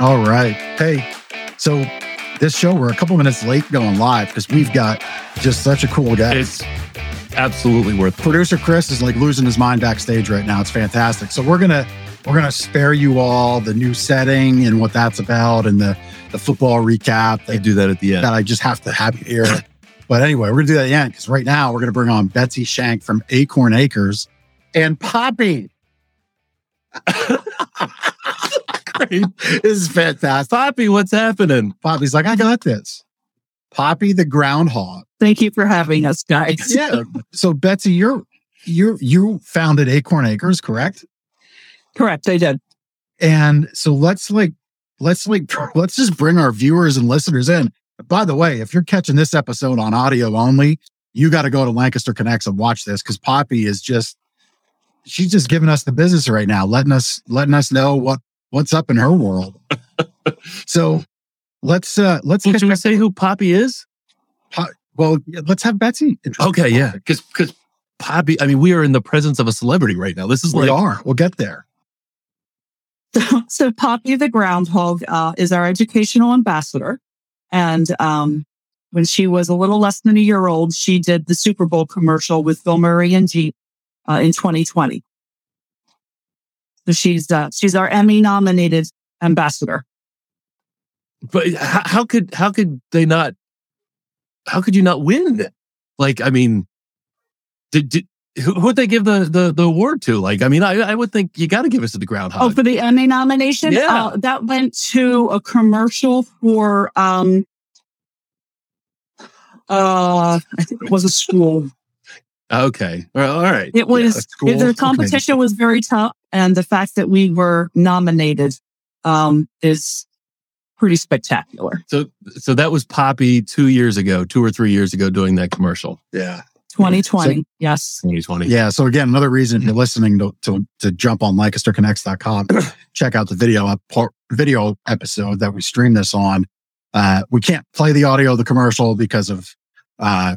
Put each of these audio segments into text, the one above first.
All right. Hey, so this show, we're a couple minutes late going live because we've got just such a cool guy. It's absolutely worth it. Producer Chris is like losing his mind backstage right now. It's fantastic. So we're gonna we're gonna spare you all the new setting and what that's about and the the football recap They do that at the end. that I just have to have you here. but anyway, we're gonna do that at the end because right now we're gonna bring on Betsy Shank from Acorn Acres and Poppy. This is fantastic. Poppy, what's happening? Poppy's like, I got this. Poppy the groundhog. Thank you for having us, guys. Yeah. so Betsy, you're you you founded Acorn Acres, correct? Correct, I did. And so let's like let's like let's just bring our viewers and listeners in. By the way, if you're catching this episode on audio only, you got to go to Lancaster Connects and watch this because Poppy is just she's just giving us the business right now, letting us letting us know what what's up in her world. so let's uh let's Well, catch should we say who Poppy is? well yeah, let's have Betsy. Okay, yeah. Because because Poppy, I mean, we are in the presence of a celebrity right now. This is We like are. We'll get there. So, so Poppy the groundhog uh, is our educational ambassador, and um, when she was a little less than a year old, she did the Super Bowl commercial with Bill Murray and Jeep uh, in 2020. So she's uh, she's our Emmy nominated ambassador. but how, how could how could they not how could you not win? Like, I mean, did, did who would they give the, the the award to? Like, I mean, I I would think you got to give us to the groundhog. Oh, for the Emmy nomination, Yeah. uh, that went to a commercial for um, uh, I think it was a school. okay, all right. It was cool. the Okay. competition was very tough, and the fact that we were nominated um, is pretty spectacular. So so that was Poppy two years ago, two or three years ago, doing that commercial. Yeah. 2020, yes. 2020. Yeah. So again, another reason if you're listening to, to, to jump on LancasterConnects.com, check out the video up video episode that we stream this on. Uh, we can't play the audio of the commercial because of, uh,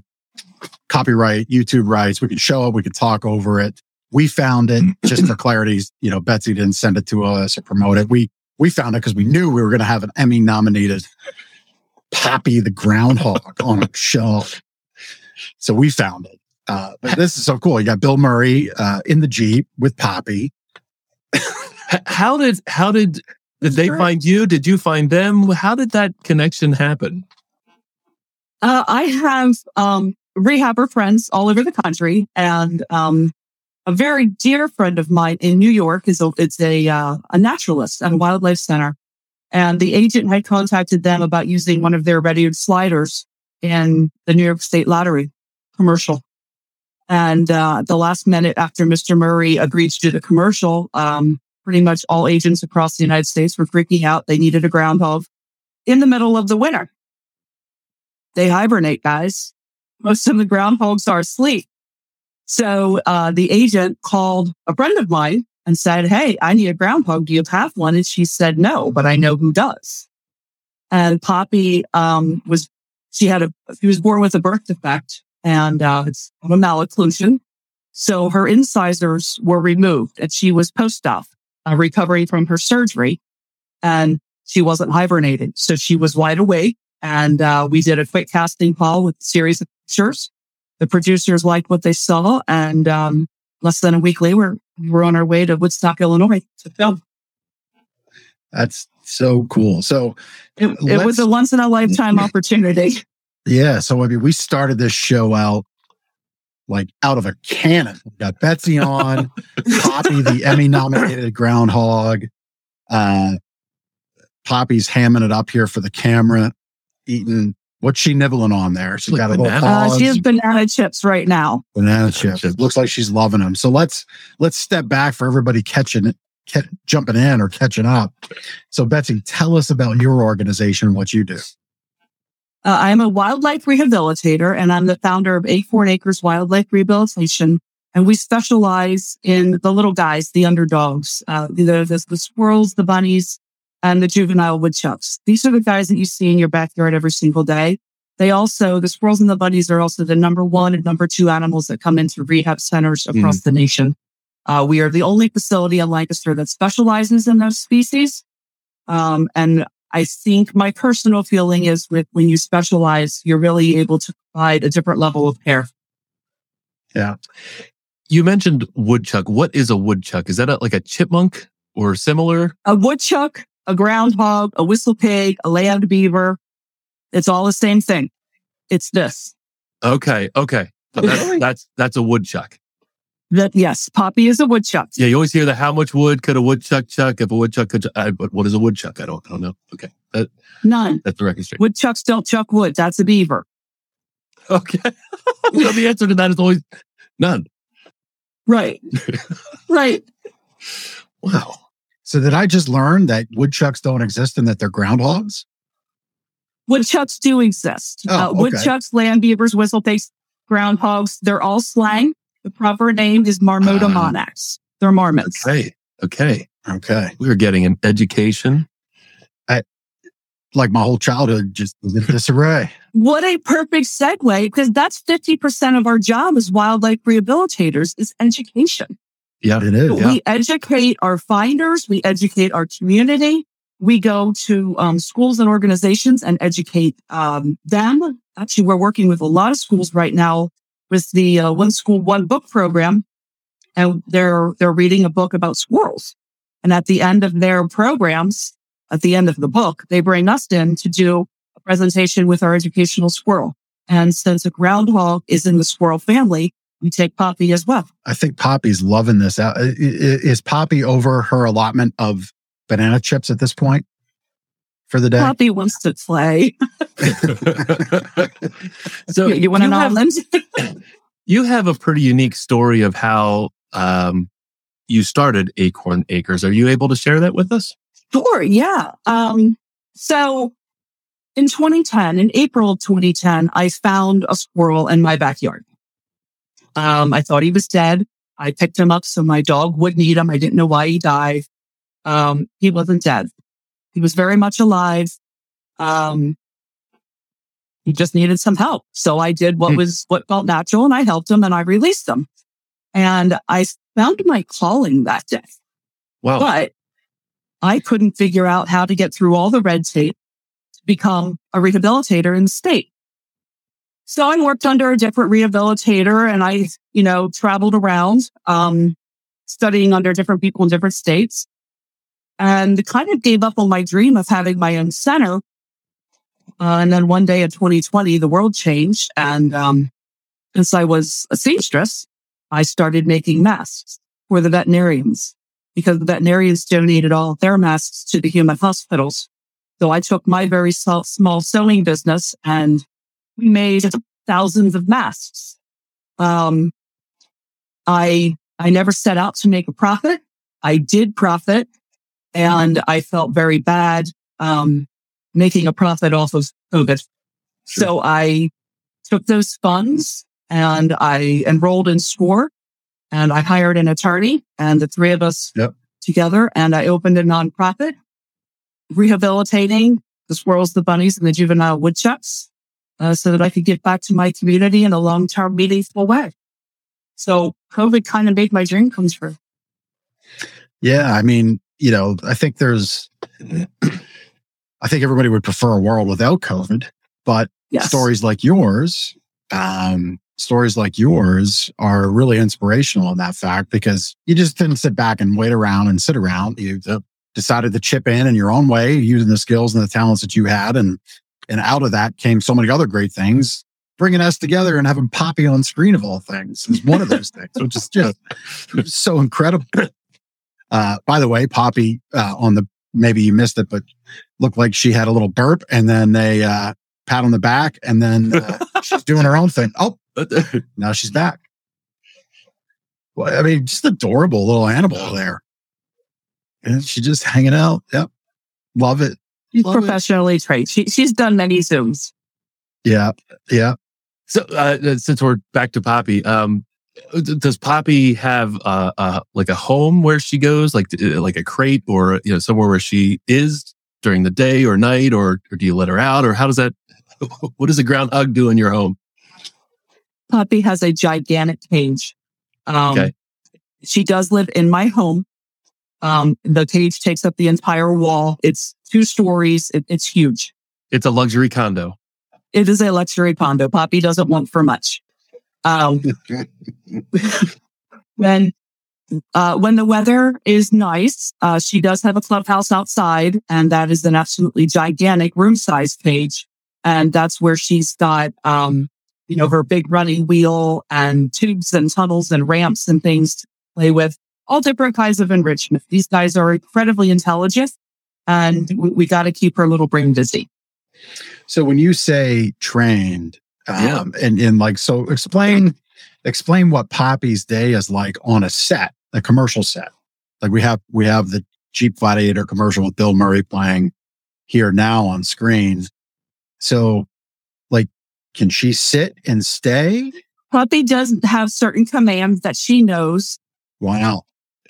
copyright, YouTube rights. We can show it. We can talk over it. We found it just for clarity. You know, Betsy didn't send it to us or promote it. We, we found it because we knew we were going to have an Emmy nominated Poppy the groundhog on a show. So we found it. Uh, but this is so cool. You got Bill Murray uh, in the Jeep with Poppy. How did how did did they find you? Did you find them? How did that connection happen? Uh, I have um, rehabber friends all over the country, and um, a very dear friend of mine in New York is a, it's a uh, a naturalist at a wildlife center, and the agent had contacted them about using one of their red-eared sliders in the New York State Lottery commercial. And uh, the last minute after Mr. Murray agreed to do the commercial, um, pretty much all agents across the United States were freaking out. They needed a groundhog in the middle of the winter they hibernate, guys. Most of the groundhogs are asleep. So uh, the agent called a friend of mine and said, Hey, I need a groundhog. Do you have one? And she said, No, but I know who does. And Poppy um, was, she had a, she was born with a birth defect and uh, it's a malocclusion. So her incisors were removed and she was post-op, uh, recovering from her surgery and she wasn't hibernating. So she was wide awake and uh, we did a quick casting call with a series of pictures. The producers liked what they saw, and um, less than a week later, we were on our way to Woodstock, Illinois, to film. That's so cool. So It, it was a once in a lifetime opportunity. yeah, so I mean, we started this show out like out of a cannon. We got Betsy on, Poppy, the Emmy nominated groundhog. Uh, Poppy's hamming it up here for the camera, eating. What's she nibbling on there? She's Like got a little banana? Uh, she has banana chips right now. banana chips. chips. It looks like she's loving them. So let's let's step back for everybody catching it, ca- jumping in or catching up. So Betsy, tell us about your organization and what you do. Uh, I'm a wildlife rehabilitator and I'm the founder of Acorn Acres Wildlife Rehabilitation. And we specialize in the little guys, the underdogs, uh, the, the, the squirrels, the bunnies, and the juvenile woodchucks. These are the guys that you see in your backyard every single day. They also, the squirrels and the bunnies are also the number one and number two animals that come into rehab centers across the nation. Uh, we are the only facility in Lancaster that specializes in those species. Um, and I think my personal feeling is with when you specialize, you're really able to provide a different level of care. Yeah. You mentioned woodchuck. What is a woodchuck? Is that a, like a chipmunk or similar? A woodchuck, a groundhog, a whistle pig, a land beaver. It's all the same thing. It's this. Okay, okay. So that's that's that's a woodchuck. That yes, Poppy is a woodchuck. Yeah, you always hear the how much wood could a woodchuck chuck if a woodchuck could. I, but what is a woodchuck? I don't, I don't know. Okay, that, None. that's the record straight. Woodchucks don't chuck wood. That's a beaver. Okay, so the answer to that is always none. Right. right. Wow. So did I just learn that woodchucks don't exist and that they're groundhogs? Woodchucks do exist. Oh, uh, okay. Woodchucks, land beavers, whistle pigs, groundhogs, they're all slang. The proper name is Marmota Ah. monax. They're marmots. Okay. Okay. Okay. We are getting an education. I, Like my whole childhood just was in disarray. What a perfect segue because that's 50% of our job as wildlife rehabilitators is education. Yeah. It is. Yeah. We educate our finders. We educate our community. We go to um, schools and organizations and educate um, them. Actually, we're working with a lot of schools right now with the uh, One School One Book program, and they're they're reading a book about squirrels. And at the end of their programs, at the end of the book, they bring us in to do a presentation with our educational squirrel. And since a groundhog is in the squirrel family, we take Poppy as well. I think Poppy's loving this. out. I- I- Is Poppy over her allotment of banana chips at this point for the day? Poppy wants to play. so you, you want an have, island? you have a pretty unique story of how um, you started Acorn Acres. Are you able to share that with us? sure. Yeah. Um, so in 2010, in April of 2010, I found a squirrel in my backyard. Um, I thought he was dead. I picked him up so my dog wouldn't eat him. I didn't know why he died. Um, he wasn't dead. He was very much alive. Um, he just needed some help. So I did what Hmm. was, what felt natural and I helped him and I released him. And I found my calling that day. Wow. But I couldn't figure out how to get through all the red tape to become a rehabilitator in the state. So I worked under a different rehabilitator and I, you know, traveled around, um, studying under different people in different states and kind of gave up on my dream of having my own center. Uh, and then one day in 2020, the world changed. And, um, since I was a seamstress, I started making masks for the veterinarians because the veterinarians donated all their masks to the human hospitals. So I took my very small sewing business and we made thousands of masks. Um, I, I never set out to make a profit. I did profit and I felt very bad, um, making a profit off of COVID. So I took those funds and I enrolled in SCORE and I hired an attorney and the three of us Yep. together and I opened a nonprofit rehabilitating the squirrels, the bunnies and the juvenile woodchucks uh, so that I could get back to my community in a long-term meaningful way. So COVID kind of made my dream come true. Yeah, I mean, you know, I think there's, I think everybody would prefer a world without COVID, but Yes. stories like yours, um, stories like yours are really inspirational in that fact because you just didn't sit back and wait around and sit around. You uh, decided to chip in in your own way, using the skills and the talents that you had, and and out of that came so many other great things. Bringing us together and having Poppy on screen of all things is one of those things, which is just so incredible. Uh, by the way, Poppy uh, on the maybe you missed it, but looked like she had a little burp and then a uh, pat on the back, and then uh, she's doing her own thing. Oh, now she's back. Well, I mean, just adorable little animal there. And she's just hanging out. Yep. Love it. She's Love it. professionally trained. She, she's done many Zooms. Yeah. Yeah. So, uh, since we're back to Poppy, um, does Poppy have uh, uh, like a home where she goes, like uh, like a crate, or you know somewhere where she is during the day or night, or or do you let her out, or how does that? What does a groundhog do in your home? Poppy has a gigantic cage. Um, Okay. She does live in my home. Um, the cage takes up the entire wall. It's two stories. It, it's huge. It's a luxury condo. It is a luxury condo. Poppy doesn't want for much. Um, when uh, when the weather is nice, uh, she does have a clubhouse outside, and that is an absolutely gigantic room size cage, and that's where she's got um, you know her big running wheel and tubes and tunnels and ramps and things to play with, all different kinds of enrichment. These guys are incredibly intelligent, and we, we got to keep her little brain busy. So when you say trained, Yeah. um, and and like so, explain explain what Poppy's day is like on a set, a commercial set. Like we have we have the Jeep Gladiator commercial with Bill Murray playing here now on screen. So, like, can she sit and stay? Poppy doesn't have certain commands that she knows. Wow.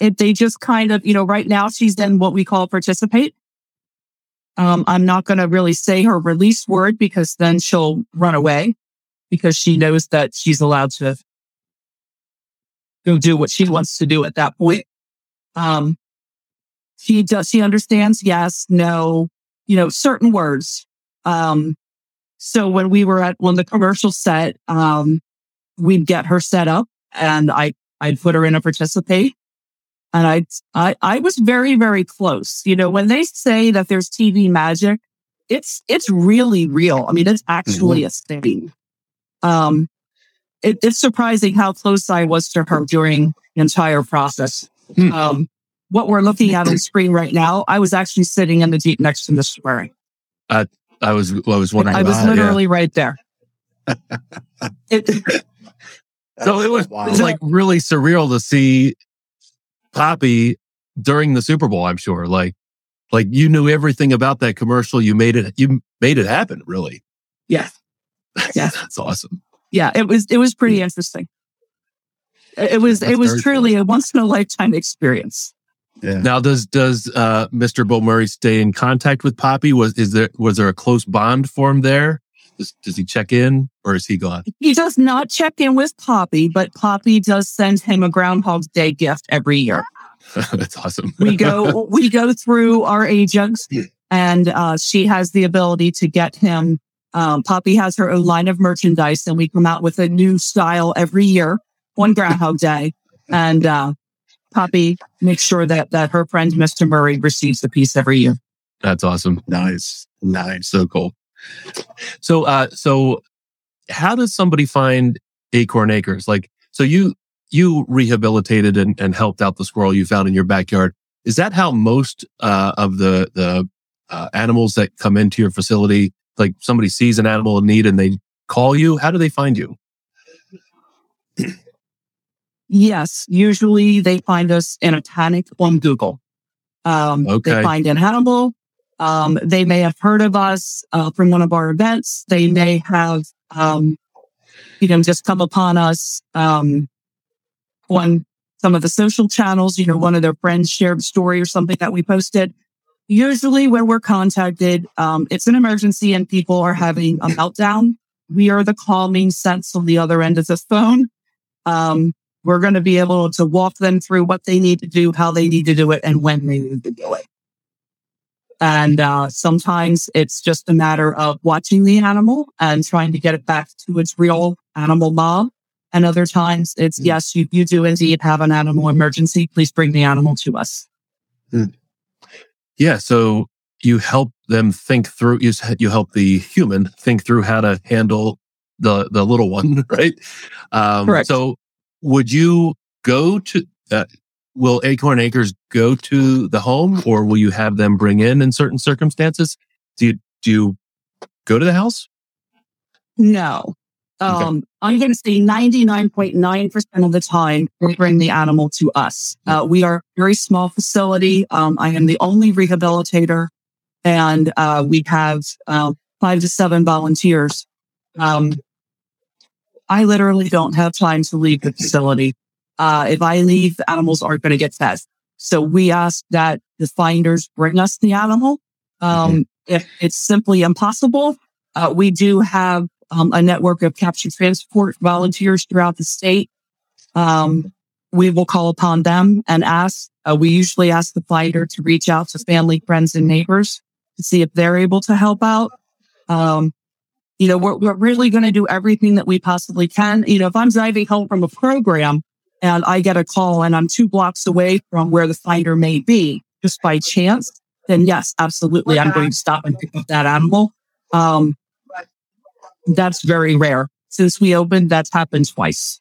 It, they just kind of, you know, right now she's in what we call participate. Um, I'm not going to really say her release word because then she'll run away because she knows that she's allowed to go do what she wants to do at that point. Um, she does, she understands yes, no, you know, certain words. Um, so when we were at, when the commercial set, um, we'd get her set up and I, I'd put her in a participate. And I, I, I was very, very close. You know, when they say that there's TV magic, it's, it's really real. I mean, it's actually a thing. Um, it, it's surprising how close I was to her during the entire process. Hmm. Um, what we're looking at on screen right now, I was actually sitting in the Jeep next to Mr. Murray. I was I was wondering. I was about that, yeah. literally right there. It, So it was, Wow. it was like really surreal to see Poppy during the Super Bowl. I'm sure, like, like you knew everything about that commercial. You made it. You made it happen. Really. yeah. Yeah. That's awesome. yeah, it was it was pretty interesting. It it was That's it was very truly a once in a lifetime experience. Yeah. Now, does does uh, Mr. Bill Murray stay in contact with Poppy? Was is there was there a close bond formed there? Does, does he check in or is he gone? He does not check in with Poppy, but Poppy does send him a Groundhog's Day gift every year. That's awesome. We go we go through our agents, and uh, she has the ability to get him. Um, Poppy has her own line of merchandise, and we come out with a new style every year on Groundhog Day. And uh, Poppy makes sure that that her friend Mr. Murray receives the piece every year. That's awesome. Nice. Nice. So cool. So, uh, so how does somebody find Acorn Acres? Like, so you, you rehabilitated and, and helped out the squirrel you found in your backyard. Is that how most, uh, of the, the, uh, animals that come into your facility, like somebody sees an animal in need and they call you? How do they find you? Yes, usually they find us in a panic on Google. Um, Okay. They find an animal. Um, they may have heard of us uh, from one of our events. They may have, um, you know, just come upon us um, on some of the social channels. You know, one of their friends shared a story or something that we posted. Usually, when we're contacted, um, it's an emergency and people are having a meltdown. We are the calming sense on the other end of the phone. Um, we're going to be able to walk them through what they need to do, how they need to do it, and when they need to do it. And uh, sometimes it's just a matter of watching the animal and trying to get it back to its real animal mom. And other times it's, Mm. yes, you, you do indeed have an animal emergency. Please bring the animal to us. Yeah. So you help them think through, you, you help the human think through how to handle the, the little one, right? Um, Correct. So would you go to, uh, will Acorn Acres go to the home or will you have them bring in in certain circumstances? Do you, do you go to the house? No. Okay. Um, I'm going to say 99.9% of the time, we bring the animal to us. Uh, we are a very small facility. Um, I am the only rehabilitator and, uh, we have, uh, five to seven volunteers. Um, I literally don't have time to leave the facility. Uh, if I leave, the animals aren't going to get fed. So we ask that the finders bring us the animal. Um, if it's simply impossible, uh, we do have um, a network of capture transport volunteers throughout the state. Um, we will call upon them and ask Uh, we usually ask the finder to reach out to family, friends, and neighbors to see if they're able to help out. Um, you know, we're, we're really going to do everything that we possibly can. You know, if I'm driving home from a program and I get a call and I'm two blocks away from where the finder may be, just by chance, then yes, absolutely, I'm going to stop and pick up that animal. Um, that's very rare. Since we opened, that's happened twice.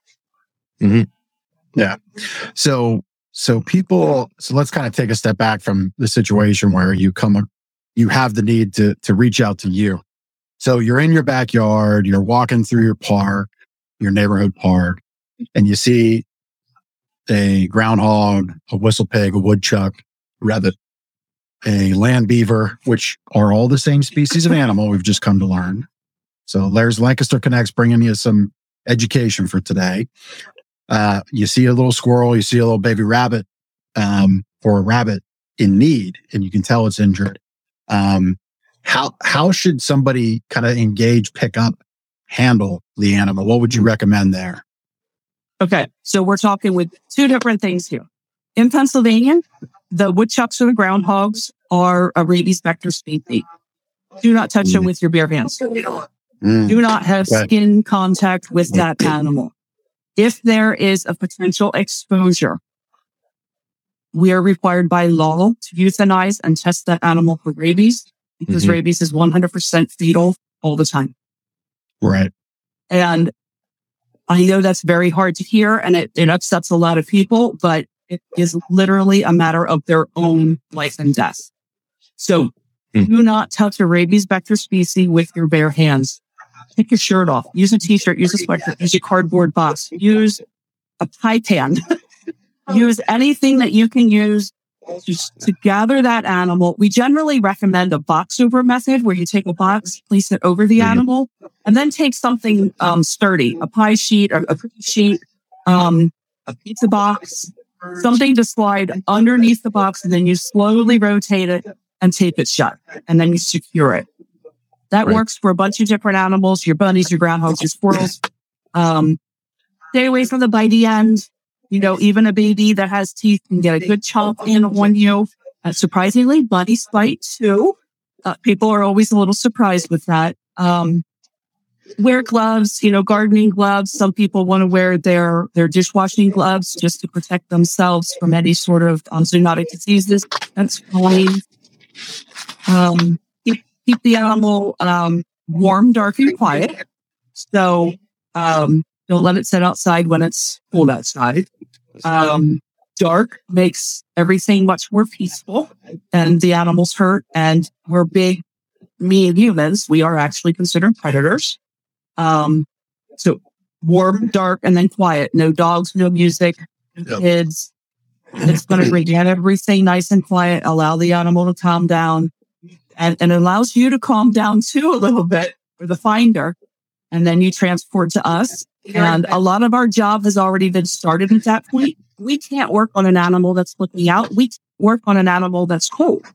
Yeah. So, so people, so let's kind of take a step back from the situation where you come, you have the need to, to reach out to you. So you're in your backyard, you're walking through your park, your neighborhood park, and you see a groundhog, a whistle pig, a woodchuck, rabbit, a land beaver, which are all the same species of animal we've just come to learn. So there's Lancaster Connects bringing you some education for today. Uh, you see a little squirrel, you see a little baby rabbit, um, or a rabbit in need, and you can tell it's injured. Um, how how should somebody kind of engage, pick up, handle the animal? What would you recommend there? Okay. So we're talking with two different things here. In Pennsylvania, the woodchucks or the groundhogs are a rabies vector species. Do not touch them with your bare hands. Mm, Do not have Right. skin contact with that animal. If there is a potential exposure, we are required by law to euthanize and test that animal for rabies because Mhm. rabies is 100% fetal all the time. right. And I know that's very hard to hear and it, it upsets a lot of people, but it is literally a matter of their own life and death. So Hmm. do not touch a rabies vector species with your bare hands. Take your shirt off. Use a t-shirt, use a sweatshirt, use a cardboard box, use a pie pan, use anything that you can use to, to gather that animal. We generally recommend a box over method where you take a box, place it over the animal, and then take something um, sturdy, a pie sheet, or a cookie sheet, um, a pizza box, something to slide underneath the box, and then you slowly rotate it and tape it shut, and then you secure it. That Right. works for a bunch of different animals: your bunnies, your groundhogs, your squirrels. Um, stay away from the bitey end. You know, even a baby that has teeth can get a good chomp in on you. Uh, surprisingly, bunnies bite too. Uh, people are always a little surprised with that. Um, wear gloves, you know, gardening gloves. Some people want to wear their, their dishwashing gloves just to protect themselves from any sort of um, zoonotic diseases. That's fine. Um, keep, keep the animal, um, warm, dark, and quiet. So, um, don't let it sit outside when it's cold outside. Um, dark makes everything much more peaceful and the animals hurt and we're big me and humans, we are actually considered predators. Um, so warm, dark, and then quiet. No dogs, no music, no Yep. kids. It's going to bring in everything nice and quiet, allow the animal to calm down and, and allows you to calm down too a little bit for the finder. And then you transport to us. And a lot of our job has already been started at that point. We can't work on an animal that's looking out. We work on an animal that's cold.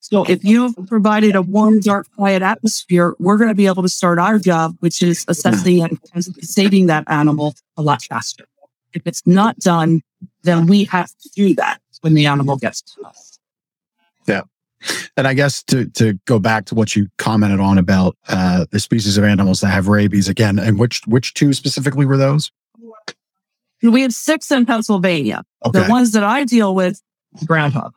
So if you've provided a warm, dark, quiet atmosphere, we're going to be able to start our job, which is assessing and saving that animal a lot faster. If it's not done, then we have to do that when the animal gets to us. And I guess to to go back to what you commented on about uh, the species of animals that have rabies again, and which which two specifically were those? We have six in Pennsylvania. Okay, The ones that I deal with, groundhog.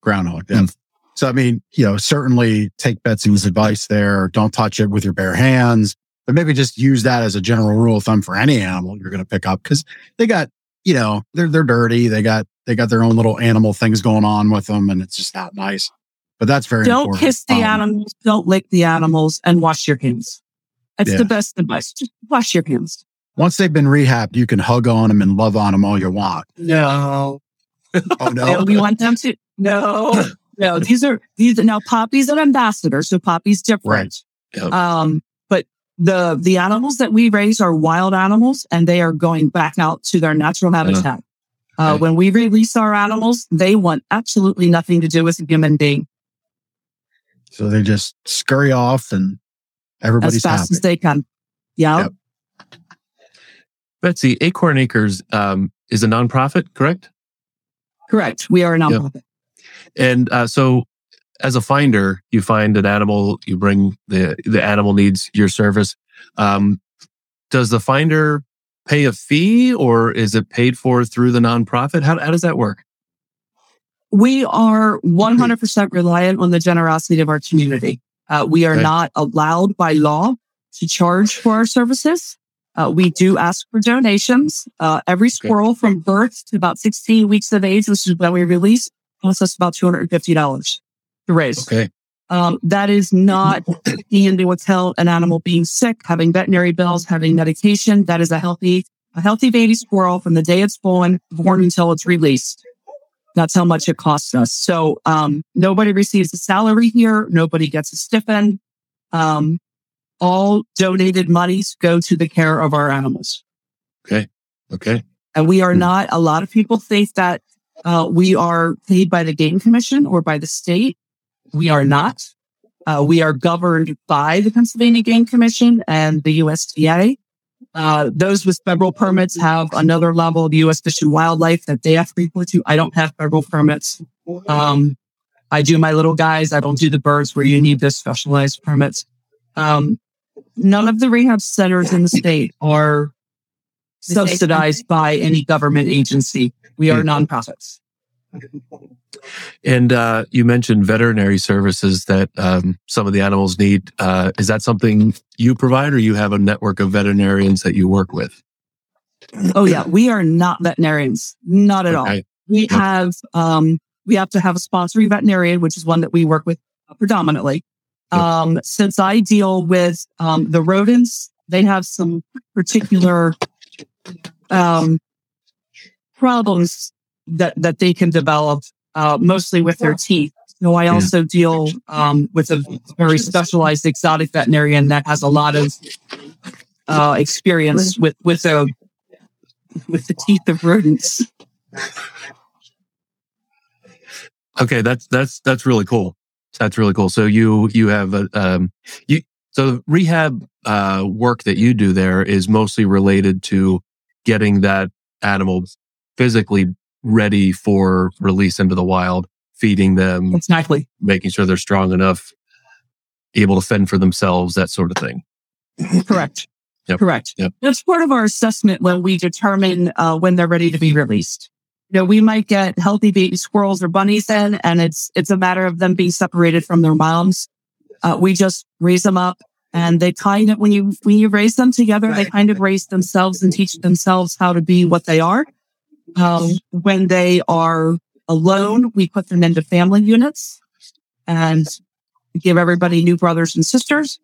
groundhog. Yeah. So I mean, you know, certainly take Betsy's advice there. Don't touch it with your bare hands, but maybe just use that as a general rule of thumb for any animal you're going to pick up because they got, you know, they're they're dirty. They got they got their own little animal things going on with them, and it's just not nice. But that's very important. Don't important. kiss the Um, animals, don't lick the animals, and wash your hands. That's Yeah. the best advice. Just wash your hands. Once they've been rehabbed, you can hug on them and love on them all you want. No. Oh And we want them to no, no. These are these are, now Poppy's an ambassador, so Poppy's different. Yep. Um, but the the animals that we raise are wild animals, and they are going back out to their natural habitat. Uh, Okay. when we release our animals, they want absolutely nothing to do with a human being So they just scurry off and everybody's as fast happy. as they can. Yeah. Yep. Betsy, Acorn Acres um, is a nonprofit, correct? Correct. We are a nonprofit. And uh, so, as a finder, you find an animal, you bring the the animal needs your service. Um, does the finder pay a fee, or is it paid for through the nonprofit? How how does that work? We are 100% reliant on the generosity of our community. Uh, we are Okay. not allowed by law to charge for our services. Uh, we do ask for donations. Uh, every squirrel from birth to about 16 weeks of age, which is when we release, costs us about $250 to raise. Okay, Um, that is not taking into account an animal being sick, having veterinary bills, having medication. That is a healthy, a healthy baby squirrel from the day it's born, born until it's released. That's how much it costs us. So, um, nobody receives a salary here. Nobody gets a stipend. Um, all donated monies go to the care of our animals. okay. Okay. And we are Hmm. not, a lot of people think that uh, we are paid by the game commission or by the state. We are not. Uh, we are governed by the Pennsylvania Game Commission and the USDA. Uh, those with federal permits have another level of U.S. Fish and Wildlife that they have to report to. I don't have federal permits. Um, I do my little guys. I don't do the birds where you need the specialized permits. Um, none of the rehab centers in the state are subsidized by any government agency. We are nonprofits. And uh, you mentioned veterinary services that um, some of the animals need. Uh, is that something you provide, or you have a network of veterinarians that you work with? Oh yeah, we are not veterinarians, not at all. We Yep. have um, we have to have a sponsoring veterinarian, which is one that we work with predominantly. Yep. Um, since I deal with um, the rodents, they have some particular um, problems that that they can develop, uh, mostly with their teeth. So I Yeah. also deal um, with a very specialized exotic veterinarian that has a lot of uh, experience with with the with the teeth of rodents. Okay, that's that's that's really cool. That's really cool. So you you have a um you so the rehab uh work that you do there is mostly related to getting that animal physically ready for release into the wild, feeding them, Exactly. making sure they're strong enough, able to fend for themselves, that sort of thing. Correct. Yep. Correct. Yep. That's part of our assessment when we determine uh, when they're ready to be released. You know, we might get healthy baby squirrels or bunnies in, and it's it's a matter of them being separated from their moms. Uh, we just raise them up, and they kind of when you when you raise them together, they kind of raise themselves and teach themselves how to be what they are. Um, when they are alone, we put them into family units and give everybody new brothers and sisters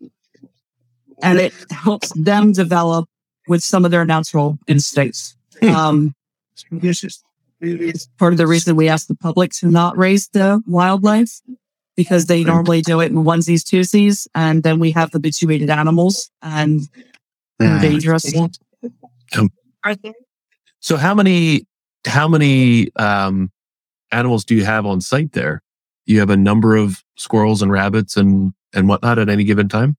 and it helps them develop with some of their natural instincts. Hmm. Um, it's part of the reason we ask the public to not raise the wildlife because they normally do it in onesies, twosies, and then we have the habituated animals and they're Yeah. dangerous. So how many how many um animals do you have on site there? You have a number of squirrels and rabbits and and whatnot at any given time?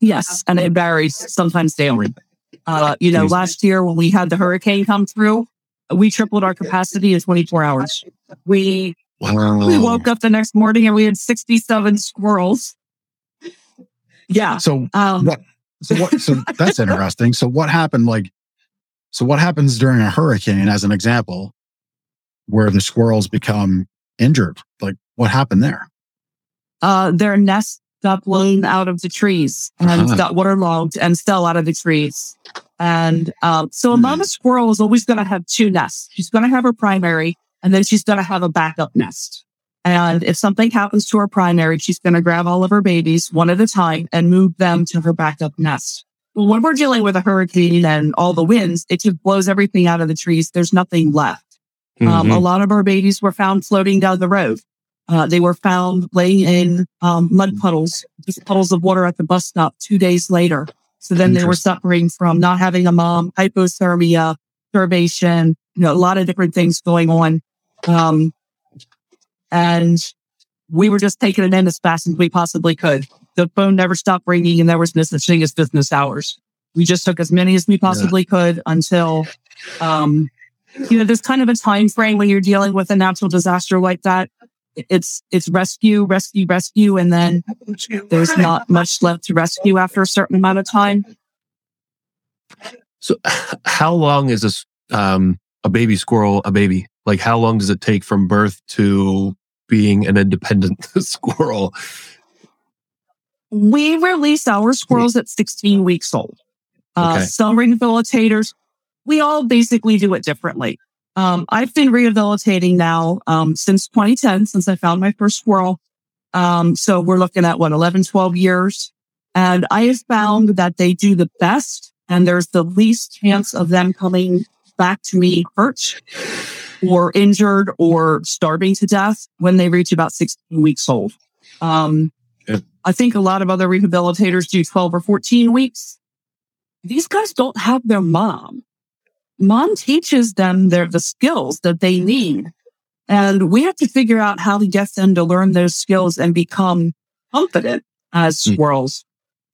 Yes, and it varies sometimes daily. Uh, you know, last year when we had the hurricane come through, we tripled our capacity in 24 hours. We Wow. We woke up the next morning and we had 67 squirrels. Yeah. So Um, what? So what? So that's interesting. So what happened? Like, so what happens during a hurricane, as an example, where the squirrels become injured? Like, what happened there? uh, their nests got blown out of the trees and Uh-huh. got waterlogged and fell out of the trees. And um, so a mama squirrel is always going to have two nests. She's going to have her primary and then she's going to have a backup nest. And if something happens to her primary, she's going to grab all of her babies one at a time and move them to her backup nest. Well, when we're dealing with a hurricane and all the winds, it just blows everything out of the trees. There's nothing left. Um, Mhm. a lot of our babies were found floating down the road. Uh, they were found laying in um, mud puddles, just puddles of water at the bus stop two days later. So then they were suffering from not having a mom, hypothermia, starvation, you know, a lot of different things going on. Um, and we were just taking it in as fast as we possibly could. The phone never stopped ringing and there was no such thing as business hours. We just took as many as we possibly could until, um, you know, there's kind of a time frame when you're dealing with a natural disaster like that. It's it's rescue, rescue, rescue, and then there's not much left to rescue after a certain amount of time. So, how long is this um, a baby squirrel a baby? Like, how long does it take from birth to being an independent squirrel? We release our squirrels at 16 weeks old. Uh, Okay. Some rehabilitators, we all basically do it differently. Um, I've been rehabilitating now um, since 2010, since I found my first squirrel. Um, so we're looking at what, 11, 12 years. And I have found that they do the best and there's the least chance of them coming back to me hurt or injured or starving to death when they reach about 16 weeks old. Um. I think a lot of other rehabilitators do 12 or 14 weeks. These guys don't have their mom. Mom teaches them their, the skills that they need. And we have to figure out how to get them to learn those skills and become confident as Hmm. squirrels.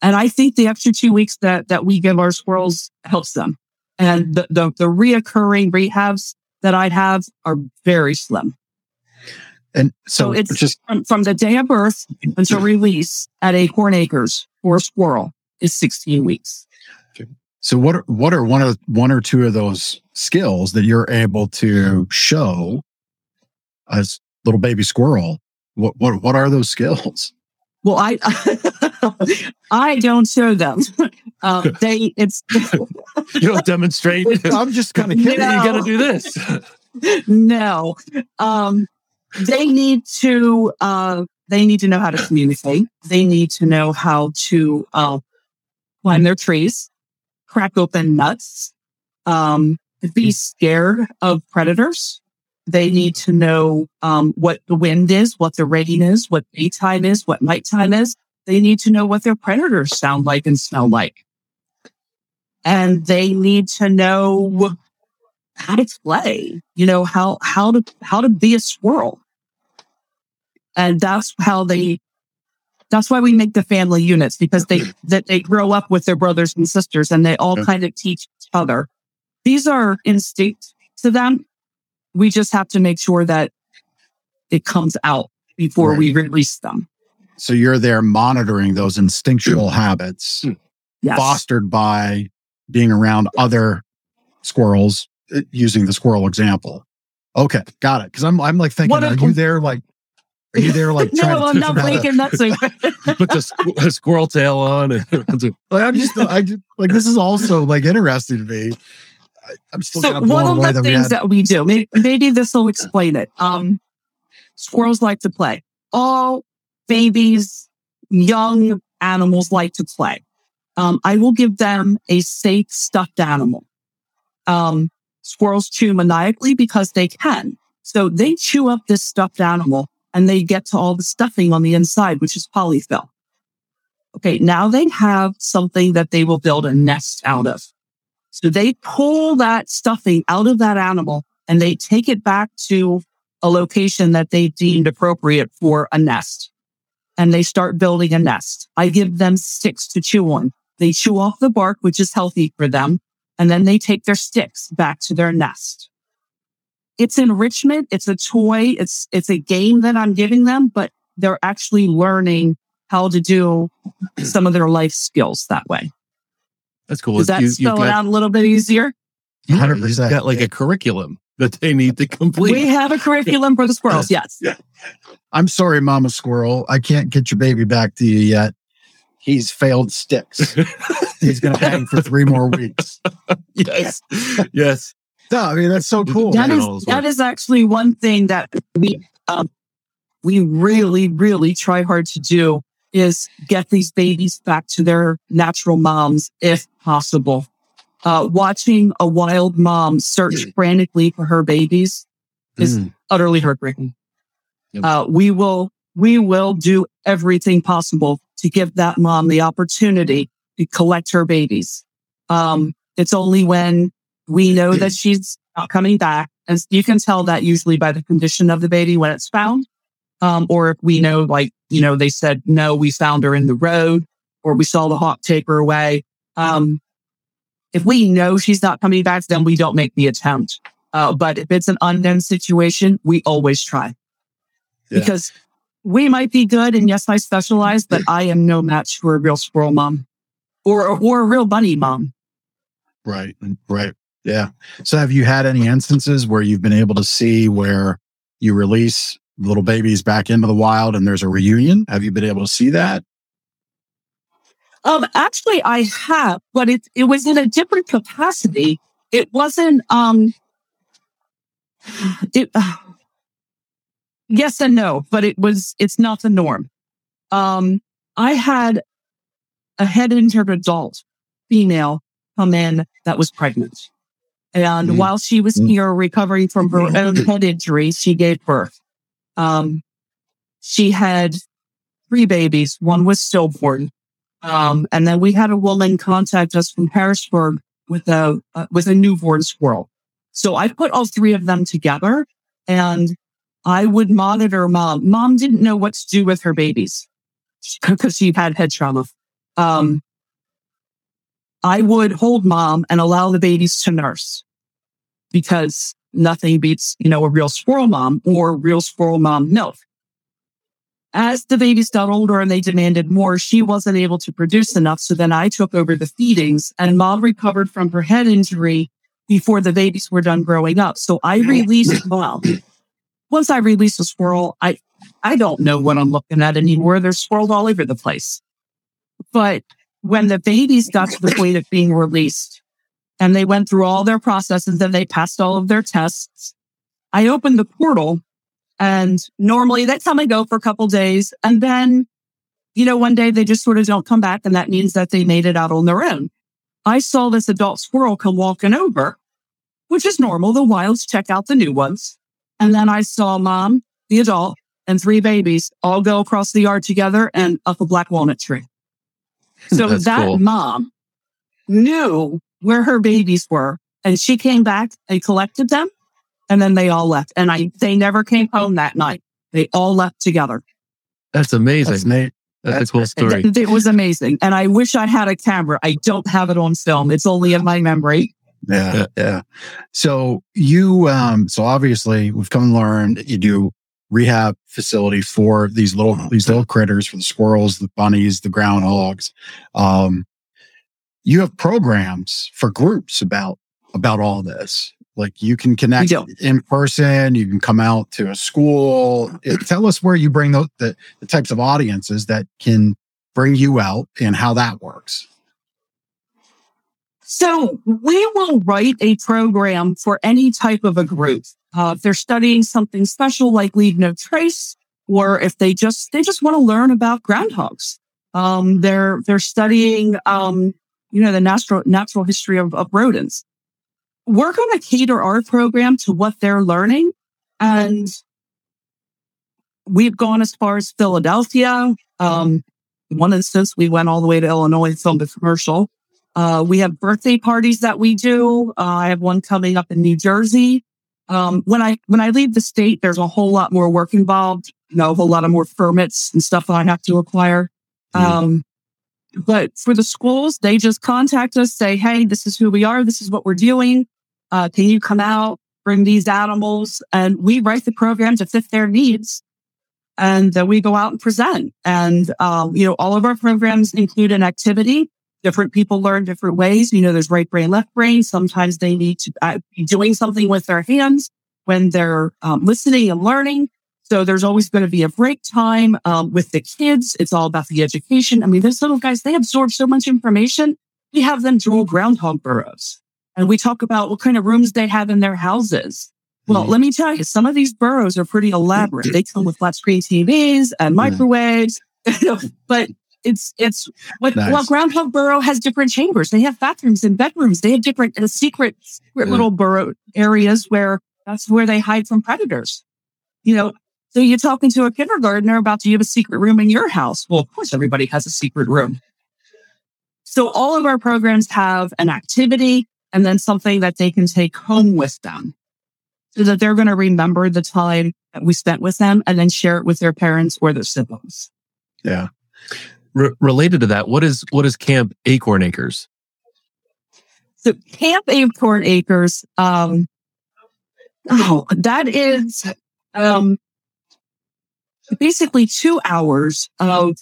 And I think the extra two weeks that, that we give our squirrels helps them. And the, the, the reoccurring rehabs that I'd have are very slim. And So so, it's just from, from the day of birth until release at Acorn Acres for a squirrel is 16 weeks. so what are, what are one of one or two of those skills that you're able to show as little baby squirrel? What what what are those skills? Well, I, I don't show them. Um, they, it's, You don't demonstrate. I'm just kind of No. You got to do this. no, um, they need to, uh, they need to know how to communicate. They need to know how to, uh, climb their trees, crack open nuts, um, be scared of predators. They need to know, um, what the wind is, what the rain is, what daytime is, what nighttime is. They need to know what their predators sound like and smell like. And they need to know how to play, you know, how, how to, how to be a squirrel. And that's how they, that's why we make the family units because they, that they grow up with their brothers and sisters and they all Yeah. kind of teach each other. These are instinct to them. We just have to make sure that it comes out before Right. we release them. So you're there monitoring those instinctual habits Yes. fostered by being around other squirrels uh, using the squirrel example. Okay, got it. Because I'm I'm like thinking, What are you there like are you there like trying no, to I'm not them how to- making that so. Put the squ- a squirrel tail on. And like I'm just I just like this is also like interesting to me. I, I'm still So kind of one of the that things had that we do, maybe, maybe this will explain it. Um, squirrels like to play. All babies, young animals like to play. Um, I will give them a safe stuffed animal. Um, squirrels chew maniacally because they can. So they chew up this stuffed animal and they get to all the stuffing on the inside, which is polyfill. Okay. Now they have something that they will build a nest out of. So they pull that stuffing out of that animal and they take it back to a location that they deemed appropriate for a nest. And they start building a nest. I give them sticks to chew on. They chew off the bark, which is healthy for them. And then they take their sticks back to their nest. It's enrichment. It's a toy. It's, it's a game that I'm giving them, but they're actually learning how to do some of their life skills that way. That's cool. Does that You- you've spell it out a little bit easier? 100%. you've got like a curriculum that they need to complete. We have a curriculum for the squirrels. Yes. I'm sorry, Mama Squirrel. I can't get your baby back to you yet. He's failed sticks. He's gonna hang for three more weeks. yes, yes. No, I mean that's so cool. That Yeah, is all those that is actually one thing that we um, we really really try hard to do is get these babies back to their natural moms if possible. Uh, watching a wild mom search frantically for her babies is Mm. utterly heartbreaking. Yep. Uh, we will we will do everything possible to give that mom the opportunity to collect her babies. Um, it's only when we know that she's not coming back, and you can tell that usually by the condition of the baby when it's found, um, or if we know, like you know, they said no, we found her in the road, or we saw the hawk take her away. Um, if we know she's not coming back, then we don't make the attempt. Uh, but if it's an unknown situation, we always try Yeah. because we might be good. And yes, I specialize, but I am no match for a real squirrel mom or, or a real bunny mom. Right. Right. Yeah. So have you had any instances where you've been able to see where you release little babies back into the wild and there's a reunion? Have you been able to see that? Um, actually, I have, but it it was in a different capacity. It wasn't. Um, it. yes and no, but it was. It's not the norm. Um, I had a head injured adult female come in that was pregnant, and Mm. while she was Mm. here recovering from her own head injury, she gave birth. Um, she had three babies. One was stillborn. Um, and then we had a woman contact us from Harrisburg with a uh, with a newborn squirrel. So I put all three of them together, and I would monitor mom. Mom didn't know what to do with her babies because she had head trauma. Um, I would hold mom and allow the babies to nurse because nothing beats you know a real squirrel mom or real squirrel mom milk as the babies got older and they demanded more, she wasn't able to produce enough. So then I took over the feedings and mom recovered from her head injury before the babies were done growing up. So I released, well, once I released a squirrel, I, I don't know what I'm looking at anymore. They're squirrels all over the place. But when the babies got to the point of being released and they went through all their processes and they passed all of their tests, I opened the portal and normally that's how and go for a couple days. And then, you know, one day they just sort of don't come back. And that means that they made it out on their own. I saw this adult squirrel come walking over, which is normal. The wilds check out the new ones. And then I saw mom, the adult, and three babies all go across the yard together and up a black walnut tree. So That's that cool. mom knew where her babies were and she came back and collected them and then they all left. And I, they never came home that night. They all left together. That's amazing. That's That's, Nate. a that's- cool story. It, it was amazing. And I wish I had a camera. I don't have it on film. It's only in my memory. Yeah, Yeah. yeah. So you, um, so obviously we've come to learn that you do rehab facility for these little these little critters, for the squirrels, the bunnies, the groundhogs. Um, you have programs for groups about about all this. Like you can connect in person, you can come out to a school. It- tell us where you bring those the, the types of audiences that can bring you out and how that works. So we will write a program for any type of a group. Uh, if they're studying something special like Leave No Trace, or if they just they just want to learn about groundhogs. Um, they're they're studying um, you know the natural natural history of, of rodents. We're going to cater our program to what they're learning, and we've gone as far as Philadelphia. Um, one instance, we went all the way to Illinois and filmed a commercial. Uh, we have birthday parties that we do. Uh, I have one coming up in New Jersey. Um, when I when I leave the state, there's a whole lot more work involved. You know, a whole lot of more permits and stuff that I have to acquire. Um, but for the schools, they just contact us, say, "Hey, this is who we are. This is what we're doing. Uh, can you come out, bring these animals?" And we write the program to fit their needs, and then we go out and present. And um, you know, all of our programs include an activity different people learn different ways. You know, there's right brain, left brain. Sometimes they need to uh, be doing something with their hands when they're um, listening and learning. So there's always going to be a break time um, with the kids. It's all about the education. I mean, those little guys, they absorb so much information. We have them draw groundhog burrows and we talk about what kind of rooms they have in their houses. Well, Mhm. let me tell you, some of these burrows are pretty elaborate. They come with flat screen TVs and microwaves, but it's, it's what, Nice. well, Groundhog Burrow has different chambers. They have bathrooms and bedrooms. They have different uh, secret, secret Yeah. little burrow areas where that's where they hide from predators. You know, so you're talking to a kindergartner about do you have a secret room in your house? Well, of course, everybody has a secret room. So all of our programs have an activity and then something that they can take home with them so that they're going to remember the time that we spent with them and then share it with their parents or their siblings. Yeah. Re- related to that, what is what is Camp Acorn Acres? So Camp Acorn Acres, um, Oh, that is um, basically two hours of,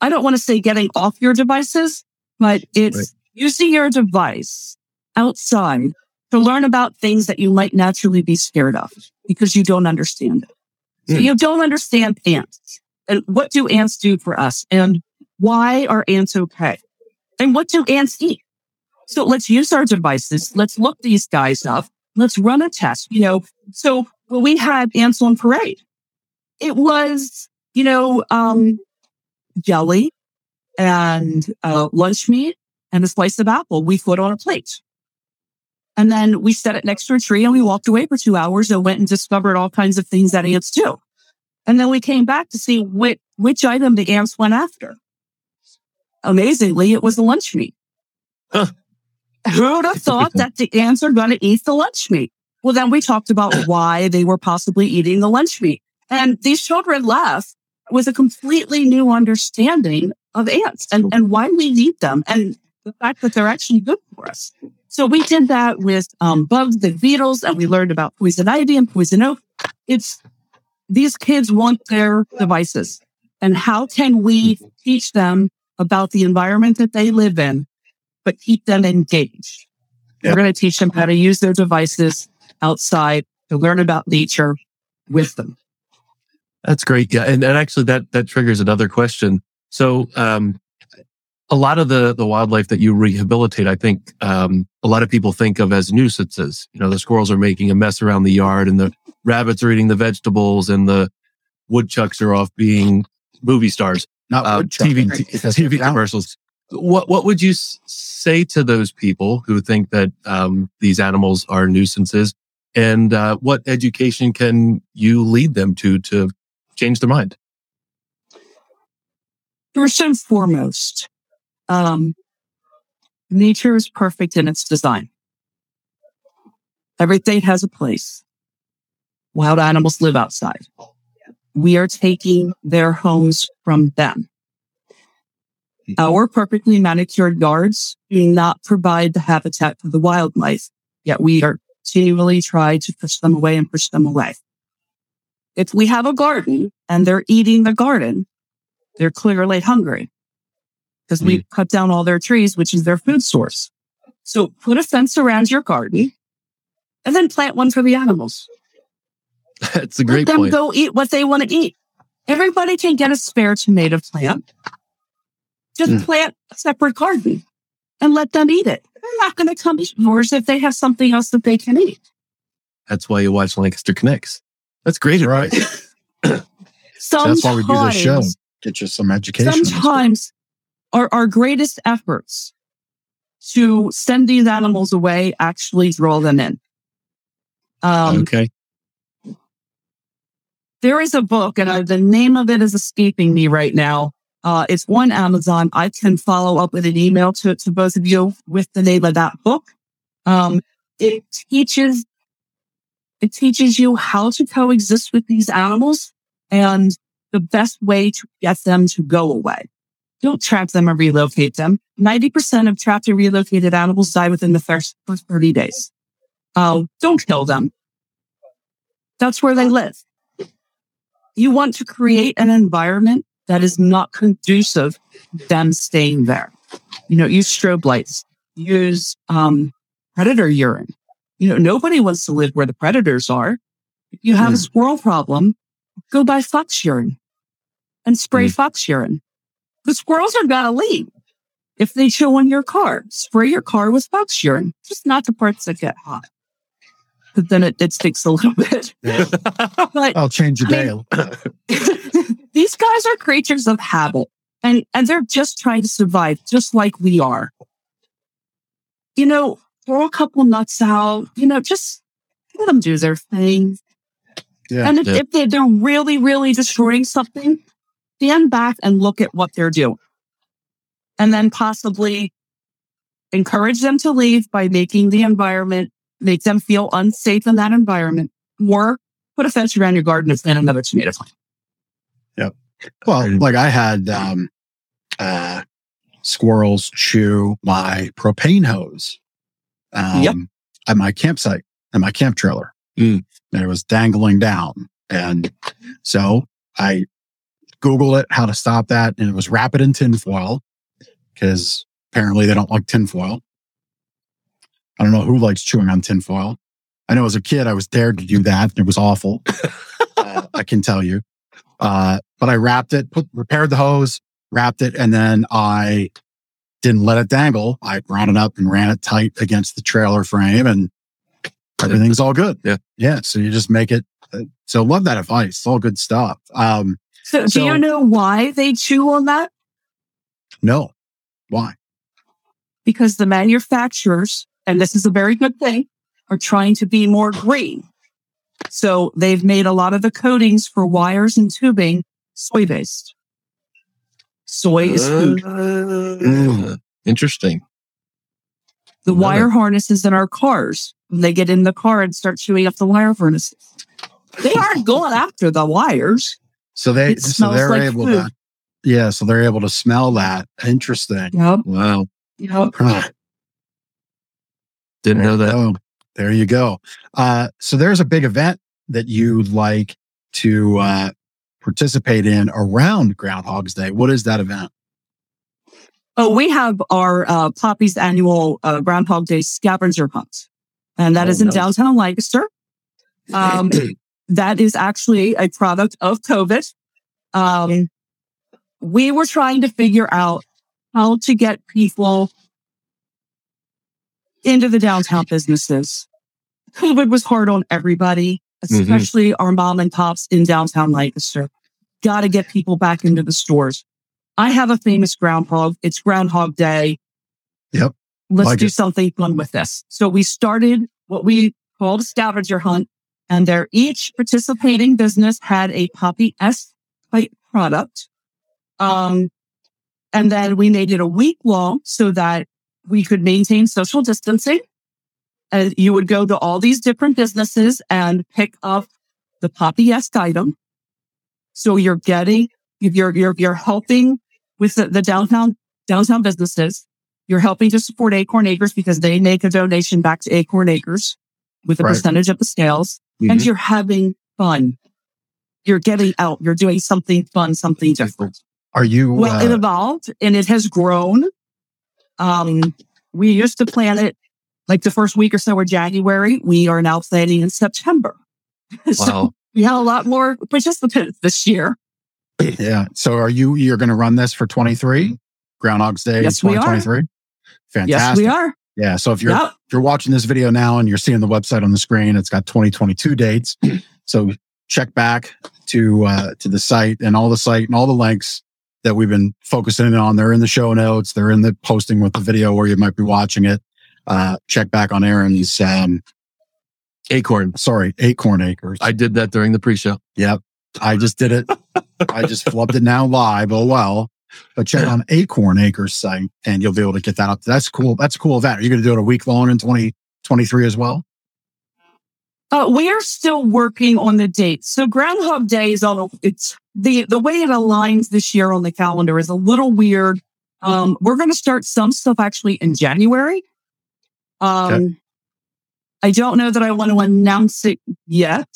I don't want to say getting off your devices, but it's right. using your device outside to learn about things that you might naturally be scared of because you don't understand it. So mm. you don't understand ants and what do ants do for us and why are ants okay? And what do ants eat? So let's use our devices. Let's look these guys up. Let's run a test, you know. So when we had ants on parade, it was, you know, um, jelly and uh, lunch meat and a slice of apple we put on a plate. And then we set it next to a tree and we walked away for two hours and went and discovered all kinds of things that ants do. And then we came back to see which, which item the ants went after. Amazingly, it was the lunch meat. Huh. Who would have thought that the ants are going to eat the lunch meat? Well, then we talked about why they were possibly eating the lunch meat. And these children left with a completely new understanding of ants and, and why we need them and the fact that they're actually good for us. So we did that with um, bugs and beetles, and we learned about poison ivy and poison oak. It's these kids want their devices, and how can we teach them about the environment that they live in, but keep them engaged? Yep. We're going to teach them how to use their devices outside to learn about nature with them. That's great. Yeah, and, and actually, that that triggers another question. So, um, a lot of the the wildlife that you rehabilitate, I think um, a lot of people think of as nuisances. You know, the squirrels are making a mess around the yard, and the rabbits are eating the vegetables, and the woodchucks are off being movie stars, not uh, TV TV commercials. What what would you say to those people who think that um, these animals are nuisances, and uh, what education can you lead them to to change their mind? First and foremost, um, nature is perfect in its design. Everything has a place. Wild animals live outside. We are taking their homes from them. Our perfectly manicured yards do not provide the habitat for the wildlife, yet we are continually trying to push them away and push them away. If we have a garden and they're eating the garden, they're clearly hungry because mm. we cut down all their trees, which is their food source. So put a fence around your garden and then plant one for the animals. That's a great point. Let them point. go eat what they want to eat. Everybody can get a spare tomato plant. Just mm. plant a separate garden and let them eat it. They're not going to come eat yours if they have something else that they can eat. That's why you watch Lancaster Connects. That's great, right? That's why we do this show. Get you some education. Sometimes our, our greatest efforts to send these animals away actually draw them in. Um, okay. There is a book, and I, the name of it is escaping me right now. Uh, it's on Amazon. I can follow up with an email to, to both of you with the name of that book. Um, it teaches, it teaches you how to coexist with these animals and the best way to get them to go away. Don't trap them or relocate them. 90% of trapped and relocated animals die within the first 30 days. Uh, don't kill them. That's where they live. You want to create an environment that is not conducive to them staying there. You know, use strobe lights, use um, predator urine. You know, nobody wants to live where the predators are. If you have mm. a hmm. squirrel problem, go buy fox urine and spray mm. fox urine. The squirrels are gonna leave. If they show in your car, spray your car with fox urine, just not the parts that get hot. But then it, it sticks a little bit. Yeah. but, I'll change the day. these guys are creatures of habit and, and they're just trying to survive just like we are. You know, throw a couple nuts out, you know, just let them do their thing. Yeah, and if, yeah. if they're, they're really, really destroying something, stand back and look at what they're doing. And then possibly encourage them to leave by making the environment, make them feel unsafe in that environment, or put a fence around your garden and plant another tomato plant. Yep. Well, like I had um, uh, squirrels chew my propane hose um, yep. at my campsite, at my camp trailer. Mm. and it was dangling down. And so I Googled it, how to stop that. And it was wrap it in tinfoil because apparently they don't like tinfoil. I don't know who likes chewing on tinfoil. I know as a kid, I was dared to do that. It was awful. uh, I can tell you. Uh, but I wrapped it, put, repaired the hose, wrapped it, and then I didn't let it dangle. I brought it up and ran it tight against the trailer frame and everything's all good. Yeah. Yeah. So you just make it. uh, So love that advice. It's all good stuff. Um, So, do you know why they chew on that? no. Why? Because the manufacturers, and this is a very good thing, are trying to be more green. So they've made a lot of the coatings for wires and tubing soy based. Soy is food. Uh, Interesting. The Love wire harnesses in our cars, they get in the car and start chewing up the wire harnesses. They aren't going after the wires. So they, It so they're like able food. to, yeah. So they're able to smell that. Interesting. Yep. Wow. Yep. Huh. Didn't know that. Oh, there you go. Uh, so there's a big event that you'd like to uh, participate in around Groundhog's Day. What is that event? Oh, we have our uh, Poppy's annual uh, Groundhog Day scavenger hunt, and that Oh, is in nice. downtown Lancaster. Um, that is actually a product of COVID. Um, we were trying to figure out how to get people into the downtown businesses. COVID was hard on everybody, Mhm. especially our mom and pops in downtown Lancaster. Got to get people back into the stores. I have a famous groundhog. It's Groundhog Day. Yep. Let's Like do it. something fun with this. So we started what we called a scavenger hunt, and there each participating business had a Poppy S type product. Um, and then we made it a week long so that we could maintain social distancing. And you would go to all these different businesses and pick up the Poppy esque item. So you're getting, you're, you're, you're helping with the, the downtown, downtown businesses. You're helping to support Acorn Acres because they make a donation back to Acorn Acres with a Right. percentage of the sales Mhm. and you're having fun. You're getting out. You're doing something fun, something different. Are you? Well, it uh, evolved and it has grown. Um, we used to plan it like the first week or so of January. We are now planning in September. so Wow. we have a lot more participants this year. yeah. So are you? You're going to run this for 23 Groundhog's Day Yes, we are. 2023. Fantastic. Yes, we are. Yeah. So if you're Yep. if you're watching this video now and you're seeing the website on the screen, it's got 2022 dates. So check back to uh, to the site and all the site and all the links that we've been focusing on. They're in the show notes. They're in the posting with the video where you might be watching it. Uh, check back on Aaron's. Um, Acorn. sorry, Acorn Acres. I did that during the pre-show. Yep. I just did it. I just flubbed it now live. Oh well. But check on Acorn Acres site and you'll be able to get that up. That's cool. That's a cool event. Are you going to do it a week long in 2023 as well? Uh, we are still working on the dates. So Groundhog Day is on a, it's the, the way it aligns this year on the calendar is a little weird. Um, we're going to start some stuff actually in January. Um, Okay. I don't know that I want to announce it yet.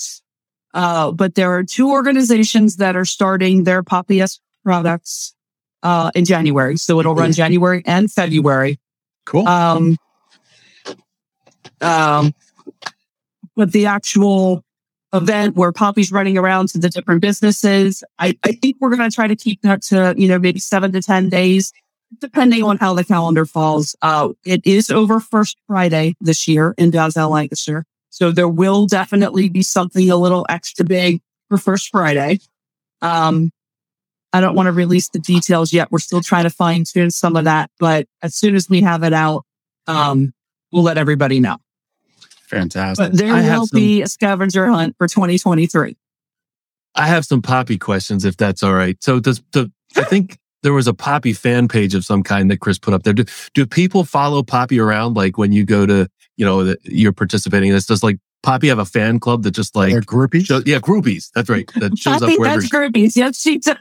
Uh, but there are two organizations that are starting their Poppy S products, uh, in January. So it'll run January and February. Cool. Um, um, but the actual event where Poppy's running around to the different businesses, I, I think we're going to try to keep that to, you know, maybe seven to 10 days, depending on how the calendar falls. Uh, it is over first Friday this year in downtown Lancaster. So there will definitely be something a little extra big for first Friday. Um, I don't want to release the details yet. We're still trying to fine tune some of that, but as soon as we have it out, um, we'll let everybody know. Fantastic. But there I will some- be a scavenger hunt for 2023. I have some Poppy questions, if that's all right. So does the I think there was a Poppy fan page of some kind that Chris put up there. Do, do people follow Poppy around? Like when you go to, you know, that you're participating in this, does like Poppy have a fan club that just like, They're groupie. show, yeah, groupies. That's right. That shows I up think wherever. that's groupies. Yes, she does.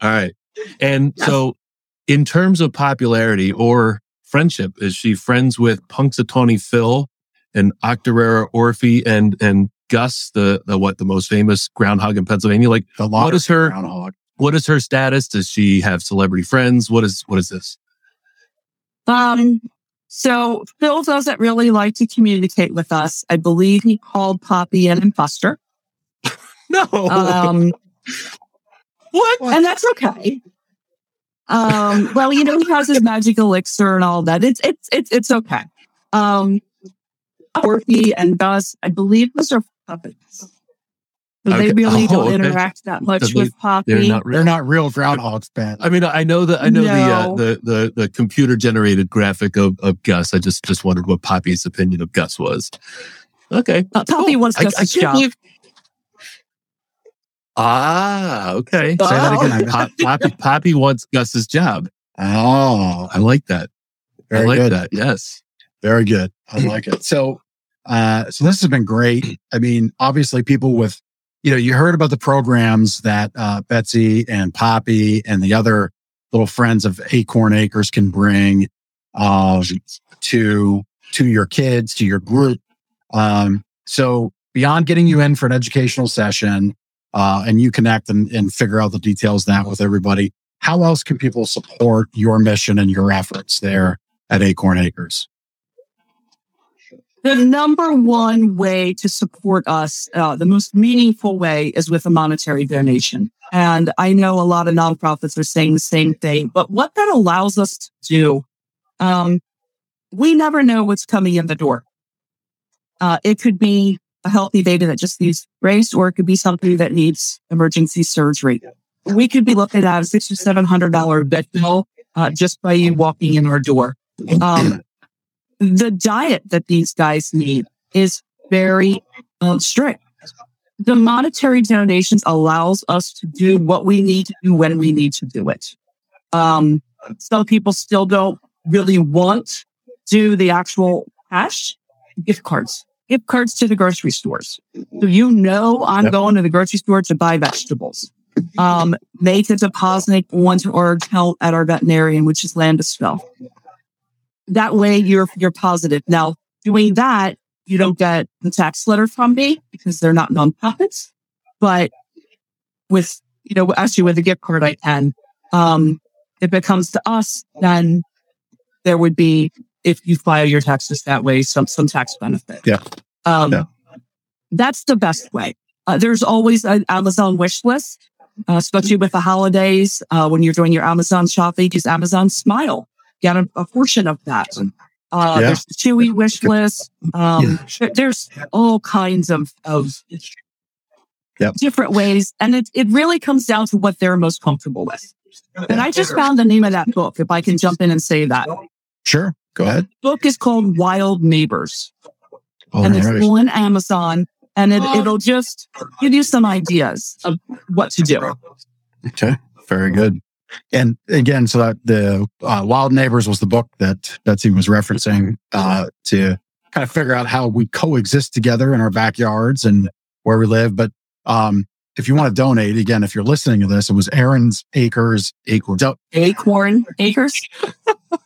All right. And Yes. so in terms of popularity or friendship, is she friends with Punxsutawney Phil and Octoraro, Orphie, and and Gus, the the what the most famous groundhog in Pennsylvania. Like, The what is her groundhog. what is her status? Does she have celebrity friends? What is what is this? Um, so Phil doesn't really like to communicate with us. I believe he called Poppy an imposter. No, Um, what? and that's okay. Um, well, you know, he has his magic elixir and all that. It's it's it's it's okay. Um, Orphie and Gus, I believe those are puppets. So Okay. they really Oh, don't okay. interact that much So they- with Poppy. They're not real. They're not real groundhogs, Ben. I mean, I know that I know the, uh, the the the computer generated graphic of, of Gus. I just just wondered what Poppy's opinion of Gus was. Okay, Uh, Poppy Cool. wants I- Gus's I can't job. believe- Ah, okay. Say that Oh. again. Pop- Poppy Poppy wants Gus's job. Oh, I like that. very I like good. that. Yes. Very good. I like it. So, uh, so this has been great. I mean, obviously, people with, you know, you heard about the programs that uh, Betsy and Poppy and the other little friends of Acorn Acres can bring um, to to your kids, to your group. Um, so, beyond getting you in for an educational session, uh, and you connect and, and figure out the details that with everybody. How else can people support your mission and your efforts there at Acorn Acres? The number one way to support us, uh, the most meaningful way is with a monetary donation. And I know a lot of nonprofits are saying the same thing, but what that allows us to do, um, we never know what's coming in the door. Uh, it could be a healthy baby that just needs brace, or it could be something that needs emergency surgery. We could be looking at a six or seven hundred dollar vet bill uh, just by you walking in our door. Um, the diet that these guys need is very um, strict. The monetary donations allows us to do what we need to do when we need to do it. Um, some people still don't really want to do the actual cash gift cards, gift cards to the grocery stores. So you know I'm Yep. going to the grocery store to buy vegetables. Um, make a deposit onto our account at our veterinarian, which is Landisville that way you're you're positive. Now, doing that, you don't get the tax letter from me because they're not nonprofits. But with you know, actually with a gift card, I can. Um, if it comes to us, then there would be if you file your taxes that way, some some tax benefit. Yeah. Um, Yeah. that's the best way. Uh, there's always an Amazon wish list, uh, especially with the holidays. Uh, when you're doing your Amazon shopping, use Amazon Smile get a, a portion of that. Uh, Yeah. There's the Chewy wish list. Um, there- There's all kinds of, of Yep. different ways. And it, it really comes down to what they're most comfortable with. And I just found the name of that book, if I can jump in and say that. Sure. Go ahead. Book is called Wild Neighbors, Oh, and it's on Amazon. And it, it'll just give you some ideas of what to do. Okay. Very good. And again, so that the uh, Wild Neighbors was the book that Betsy was referencing uh, to kind of figure out how we coexist together in our backyards and where we live. But um, if you want to donate, again, if you're listening to this, it was Aaron's Acres Acorn. Do- Acorn Acres.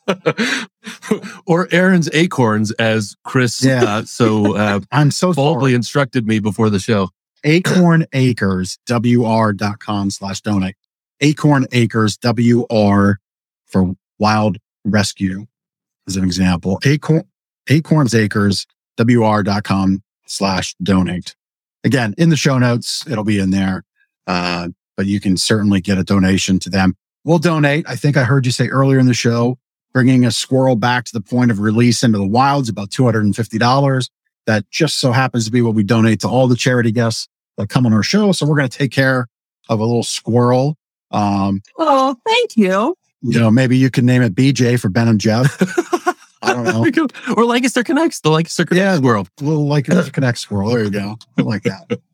or Aaron's acorns, as Chris Yeah. uh, so uh, I'm so boldly sorry. instructed me before the show. Acorn Acres, WR.com slash donate. Acorn Acres, WR for wild rescue as an example. Acorn, Acorns Acres, WR.com slash donate. Again, in the show notes, it'll be in there. Uh, but you can certainly get a donation to them. We'll donate. I think I heard you say earlier in the show, bringing a squirrel back to the point of release into the wilds, about $250. That just so happens to be what we donate to all the charity guests that come on our show. So we're going to take care of a little squirrel. Um, Oh, thank you. you know, maybe you can name it BJ for Ben and Jeff. I don't know. or Lancaster Connects, the Lancaster Connects Yeah. world. A little like a connect squirrel. There you go. I like that.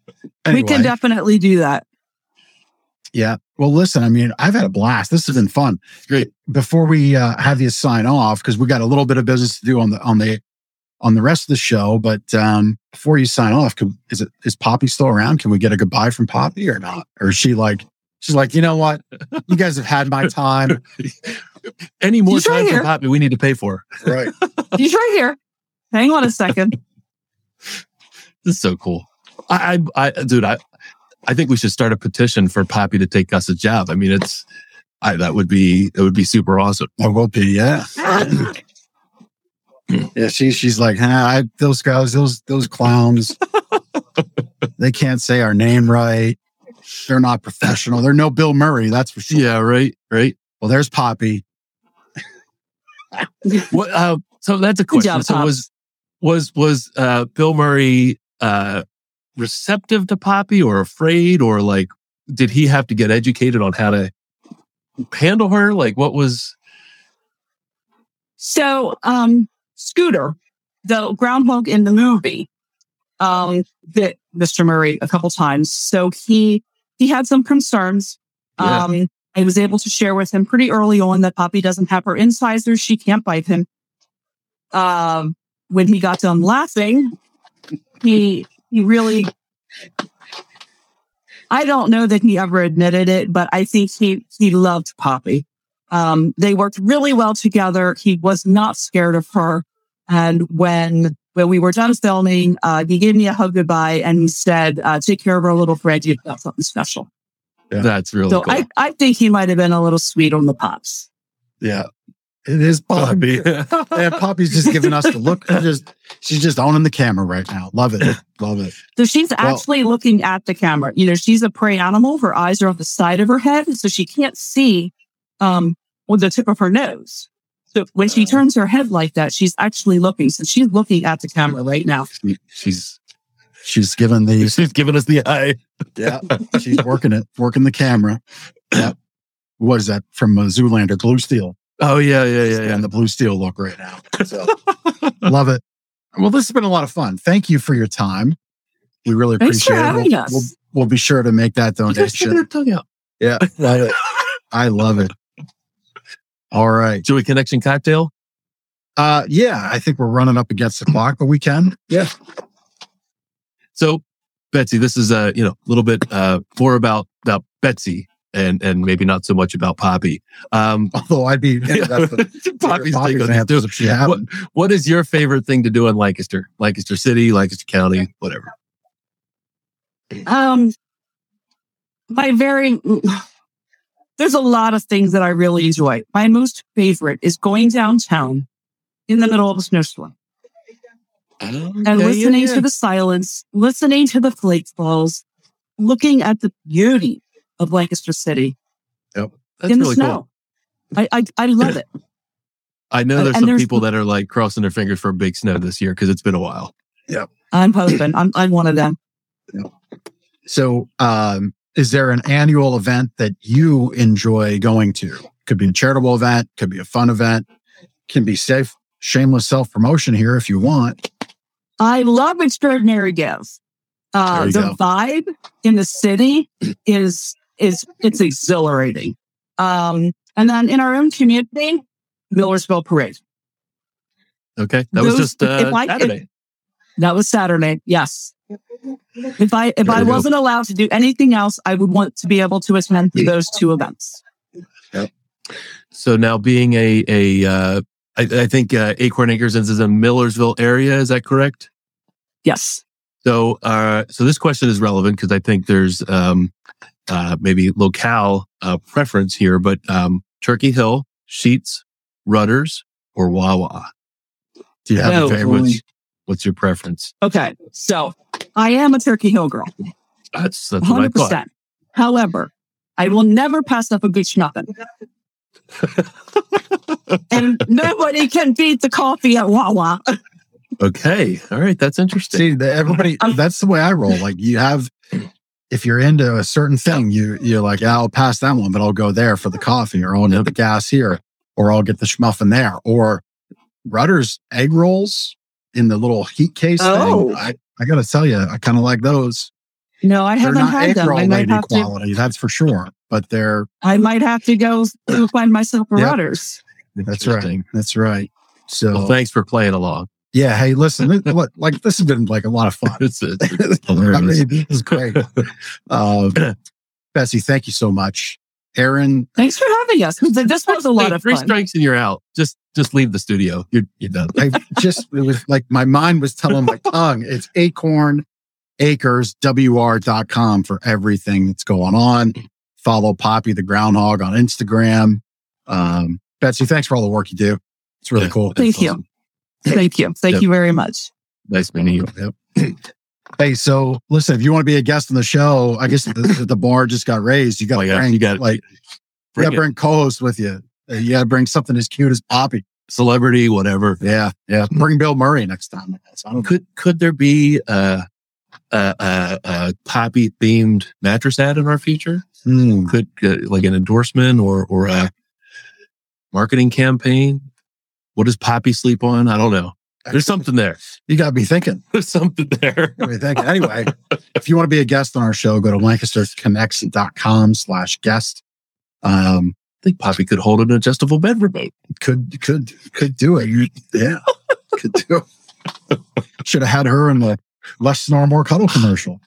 We can definitely do that. yeah. Well, listen, I mean, I've had a blast. This has been fun. Great. Before we uh, have you sign off, because we got a little bit of business to do on the on the on the rest of the show. But um, before you sign off, could, is it is Poppy still around? Can we get a goodbye from Poppy or not? Or is she like she's like, you know what? You guys have had my time. Any more He's right time for here. Poppy, we need to pay for. Right. He's right here. Hang on a second. This is so cool. I, I, I, dude, I, I think we should start a petition for Poppy to take Gus's job. I mean, it's, I, that would be, it would be super awesome. Oh, I will be, yeah. yeah, she, she's like, huh, I, those guys, those, those clowns, they can't say our name right. They're not professional. They're no Bill Murray, that's for sure. Yeah, right, right. Well, there's Poppy. What? Uh, so that's a question. job, so Pops. was was was uh, Bill Murray uh, receptive to Poppy or afraid or like did he have to get educated on how to handle her? Like what was? So, um, Scooter, the groundhog in the movie, um, bit Mr. Murray a couple times. So he, he had some concerns. Yeah. Um, I was able to share with him pretty early on that Poppy doesn't have her incisors. She can't bite him. Um, when he got done laughing, he, he really, I don't know that he ever admitted it, but I think he, he loved Poppy. Um, they worked really well together. He was not scared of her. And when, when we were done filming, uh, he gave me a hug goodbye and he said, uh, take care of our little friend. You've got something special. Yeah. That's really so cool. I, I think he might have been a little sweet on the pops. Yeah. It is Poppy. yeah, Poppy's just giving us the look. She's just, she's just owning the camera right now. Love it. Love it. So she's Well- actually looking at the camera. You know, she's a prey animal. Her eyes are on the side of her head, so she can't see um with the tip of her nose. So when she turns her head like that, she's actually looking. So she's looking at the camera right now. She- she's She's giving the, she's giving us the eye. yeah, she's working it, working the camera. Yeah. What is that from uh, Zoolander? Blue Steel. Oh yeah, yeah, yeah, yeah. And the blue steel look right now. So love it. Well, this has been a lot of fun. Thank you for your time. We really Thanks for appreciate it. We'll, us. we'll, we'll be sure to make that You guys sticking donation. your tongue out. Yeah. I, I love it. All right. Do Joey Connection cocktail. Uh yeah, I think we're running up against the clock, but we can. Yeah. So, Betsy, this is a you know a little bit uh, more about about Betsy and and maybe not so much about Poppy. Um, Although I'd be yeah, that's the, Poppy's Poppy's take on gonna have this to too. see happen. What, what is your favorite thing to do in Lancaster? Lancaster City, Lancaster County, whatever. Um, my very, there's a lot of things that I really enjoy. My most favorite is going downtown in the middle of a snowstorm and listening to the silence, listening to the flake falls, looking at the beauty of Lancaster City That's in the really snow. cool. I, I, I love it. I know there's and some there's- people that are like crossing their fingers for a big snow this year because it's been a while. Yeah. I'm hoping. I'm, I'm one of them. So um is there an annual event that you enjoy going to? Could be a charitable event, could be a fun event, can be safe, shameless self-promotion here if you want. I love extraordinary gifts. Uh, the go. vibe in the city is is it's exhilarating. Um, and then in our own community, Millersville Parade. Okay, that was just uh, I- if- Saturday. That was Saturday. Yes. If I if I Very wasn't allowed to do anything else, I would want to be able to attend those two events. So now being a a uh, I, I think uh, Acorn Acres is in Millersville area. Is that correct? Yes. So, uh, so this question is relevant because I think there's um, uh, maybe locale uh, preference here, but um, Turkey Hill, Sheetz, Rutter's, or Wawa. Do you have No. a favorite? What's, what's your preference? Okay. So I am a Turkey Hill girl, That's that's what I hundred thought. percent. However, I will never pass up a good schmuffin. and nobody can beat the coffee at Wawa. Okay, all right, that's interesting. See, the, everybody um, that's the way I roll. Like you have if you're into a certain thing, you you're like, yeah, I'll pass that one, but I'll go there for the coffee, or I'll get the gas here, or I'll get the schmuffin there, or Rutter's egg rolls in the little heat case Oh. thing. I, I gotta tell you, I kind of like those. No, I They're haven't had egg them. roll I might lady have to. quality, that's for sure. But they're I might have to go find myself a Yep. Rutter's. that's right. That's right. So Well, thanks for playing along. yeah, hey, listen, it- what- like this has been like a lot of fun. It's, it's I mean, this is great. Uh, Betsy, thank you so much. Aaron, Thanks for having us. This was a lot Hey, of three fun. strikes and you're out. Just just leave the studio. You're you're done. I just it was like my mind was telling my tongue it's acorn acreswr.com for everything that's going on. Follow Poppy the Groundhog on Instagram. Um, Betsy, thanks for all the work you do. It's really Yeah. cool. Thank you. Thank you. Thank Yep. you very much. Nice meeting you. Yep. Hey, so listen, if you want to be a guest on the show, I guess the, the bar just got raised. You got Oh, to yeah. bring, You got like, you bring got to bring co-host with you. Uh, You got to bring something as cute as Poppy. celebrity, whatever. Yeah, yeah. Bring Bill Murray next time. I guess. Know. Could could there be a a, a, a poppy themed mattress ad in our future? Hmm. Could uh, like an endorsement or or a marketing campaign? What does Poppy sleep on? I don't know. There's something there. You got to be thinking. There's something there. What do you? Anyway, if you want to be a guest on our show, go to lancasterconnects.com slash guest. Um, I think Poppy could hold an adjustable bed remote. could, could, could do it. You, yeah, could do it. Should have had her in the less snore, more cuddle commercial.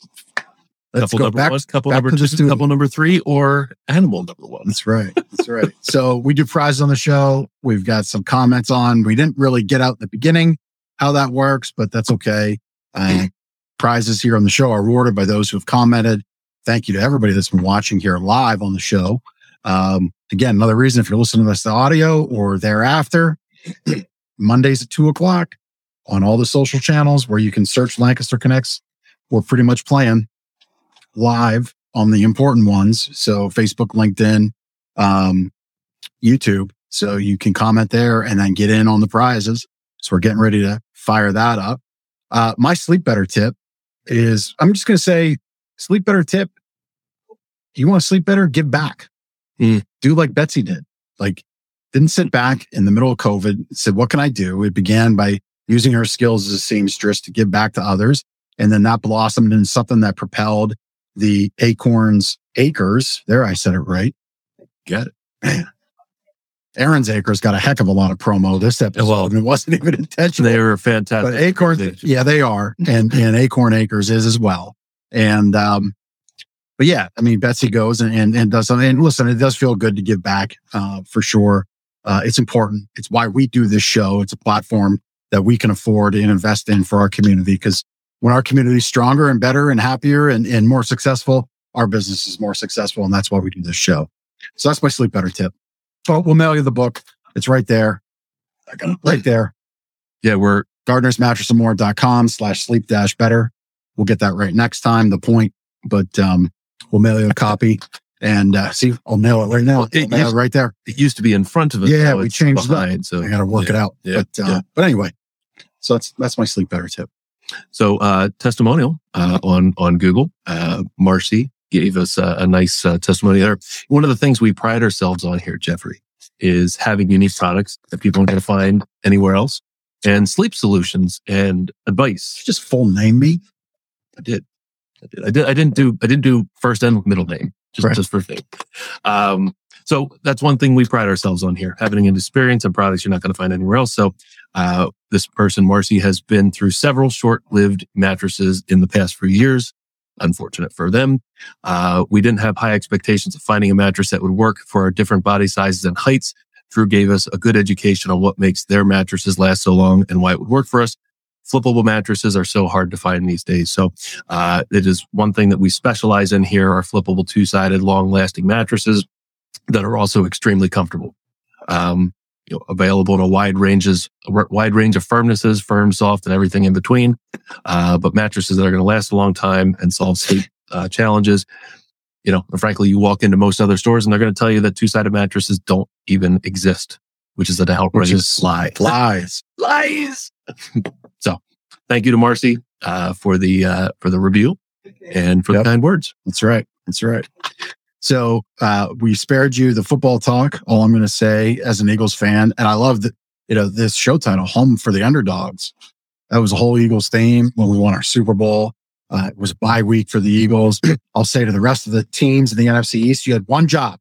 Let's couple go number back. one, couple back number two, studio. couple number three, or animal number one. That's right. That's right. so we do prizes on the show. We've got some comments on. We didn't really get out in the beginning how that works, but that's okay. Uh, prizes here on the show are awarded by those who have commented. Thank you to everybody that's been watching here live on the show. Um, again, another reason if you're listening to this the audio or thereafter, Mondays at two o'clock on all the social channels where you can search Lancaster Connects. We're pretty much playing live on the important ones. So Facebook, LinkedIn, um, YouTube. So you can comment there and then get in on the prizes. So we're getting ready to fire that up. Uh, my sleep better tip is I'm just going to say sleep better tip. You want to sleep better? Give back. Mm. Do like Betsy did. Like didn't sit back in the middle of COVID. Said, what can I do? It began by using her skills as a seamstress to give back to others. And then that blossomed into something that propelled the Acorns Acres. There, I said it right. Get it? Man. Aaron's Acres got a heck of a lot of promo this episode, Well, and it wasn't even intentional. They were fantastic. but Acorn, yeah, they are, and and Acorn Acres is as well. And um, but yeah, I mean, Betsy goes and and, and does something. And listen, it does feel good to give back, uh, for sure. Uh, it's important. It's why we do this show. It's a platform that we can afford and invest in for our community. Because when our community is stronger and better and happier and, and more successful, our business is more successful, and that's why we do this show. So that's my sleep better tip. Oh, we'll mail you the book. It's right there. I got it right there yeah, we're gardnersmattressandmore.com slash sleep dash better. We'll get that right next time, the point, but, um, we'll mail you a copy and, uh, see, I'll mail it right now. It I'll it right there. it used to be in front of us. Yeah, we changed behind. So I got to work it out. yeah, but, uh, yeah. but anyway, so that's, that's my sleep better tip. So, uh, testimonial uh, on on Google. Uh, Marcy gave us a, a nice uh, testimony there. One of the things we pride ourselves on here, Jeffrey, is having unique products that people aren't going to find anywhere else, and sleep solutions and advice. Just full name me. I did, I did, I did. I didn't do. I didn't do first and middle name. Just Right. just first name. Um, so that's one thing we pride ourselves on here, having an experience and products you're not going to find anywhere else. So uh, this person, Marcy, has been through several short-lived mattresses in the past few years. Unfortunate for them. Uh, we didn't have high expectations of finding a mattress that would work for our different body sizes and heights. Drew gave us a good education on what makes their mattresses last so long and why it would work for us. Flippable mattresses are so hard to find these days. So uh, it is one thing that we specialize in here are flippable two-sided, long-lasting mattresses that are also extremely comfortable. Um, you know, available in a wide ranges, wide range of firmnesses, firm, soft, and everything in between. Uh, but mattresses that are going to last a long time and solve sleep uh, challenges. You know, frankly, you walk into most other stores and they're going to tell you that two-sided mattresses don't even exist, which is an Which outrageous is lie. lies. Lies. so, thank you to Marcy uh, for the uh, for the review and for Yep. the kind words. That's right. That's right. So uh, we spared you the football talk. All I'm going to say as an Eagles fan, and I love that you know this show title, "Home for the Underdogs." That was a whole Eagles theme when we won our Super Bowl. Uh, it was a bye week for the Eagles. I'll say to the rest of the teams in the NFC East, you had one job,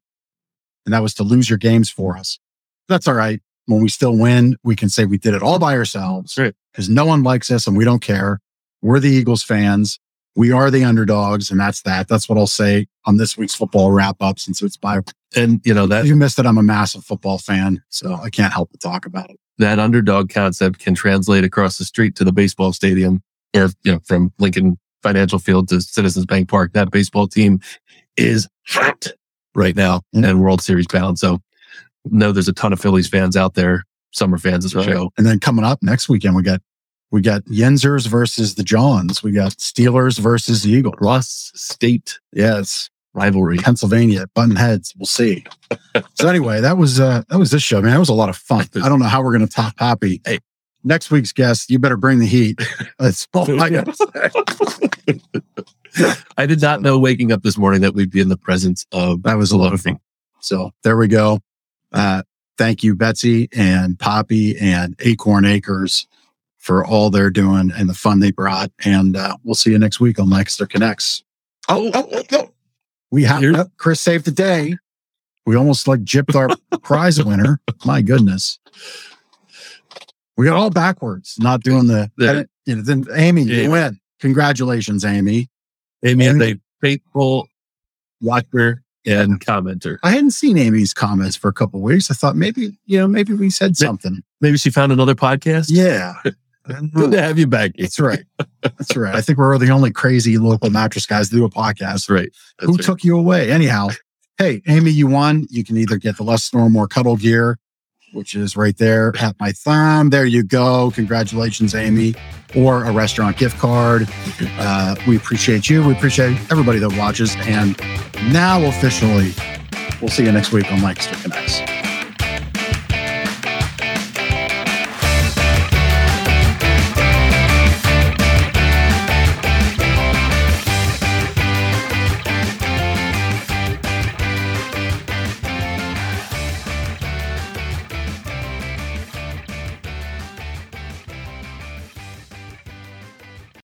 and that was to lose your games for us. That's all right. When we still win, we can say we did it all by ourselves Right. because no one likes us and we don't care. We're the Eagles fans. We are the underdogs, and that's that. That's what I'll say on this week's football wrap up. Since it's by And you know if that you missed it, I'm a massive football fan, so I can't help but talk about it. that underdog concept can translate across the street to the baseball stadium, or you know, from Lincoln Financial Field to Citizens Bank Park. That baseball team is hot right now Yeah. and World Series bound. So no there's a ton of Phillies fans out there, summer fans of the Right. show. And then coming up next weekend, we got we got Yinzers versus the Jawns. We got Steelers versus the Eagles. Ross State Yes, rivalry. Pennsylvania button heads. We'll see. so anyway, that was uh that was this show, man. That was a lot of fun. I don't know how we're gonna top Happy. Hey. Next week's guest, you better bring the heat. That's all I. I did not know waking up this morning that we'd be in the presence of That was a lot of fun. So there we go. Uh, thank you, Betsy and Poppy and Acorn Acres for all they're doing and the fun they brought. And uh, we'll see you next week on Lancaster Connects. Oh, oh, oh, oh. We have Here- uh, Chris saved the day. We almost like gypped our prize winner. My goodness. We got all backwards, not doing the, There. you know, then Amy, Yeah. you win. Congratulations, Amy. Amy is a faithful watcher and commenter. I hadn't seen Amy's comments for a couple of weeks. I thought maybe, you know, maybe we said something. Maybe she found another podcast. Yeah. Good to have you back. That's right. That's right. I think we're the only crazy local mattress guys to do a podcast. Right. That's Who right. took you away? Anyhow, hey, Amy, you won. You can either get the less snore, more cuddle gear, which is right there at my thumb. There you go. Congratulations, Amy. Or a restaurant gift card. Uh, we appreciate you. We appreciate everybody that watches. And now officially, we'll see you next week on Lancaster Connects.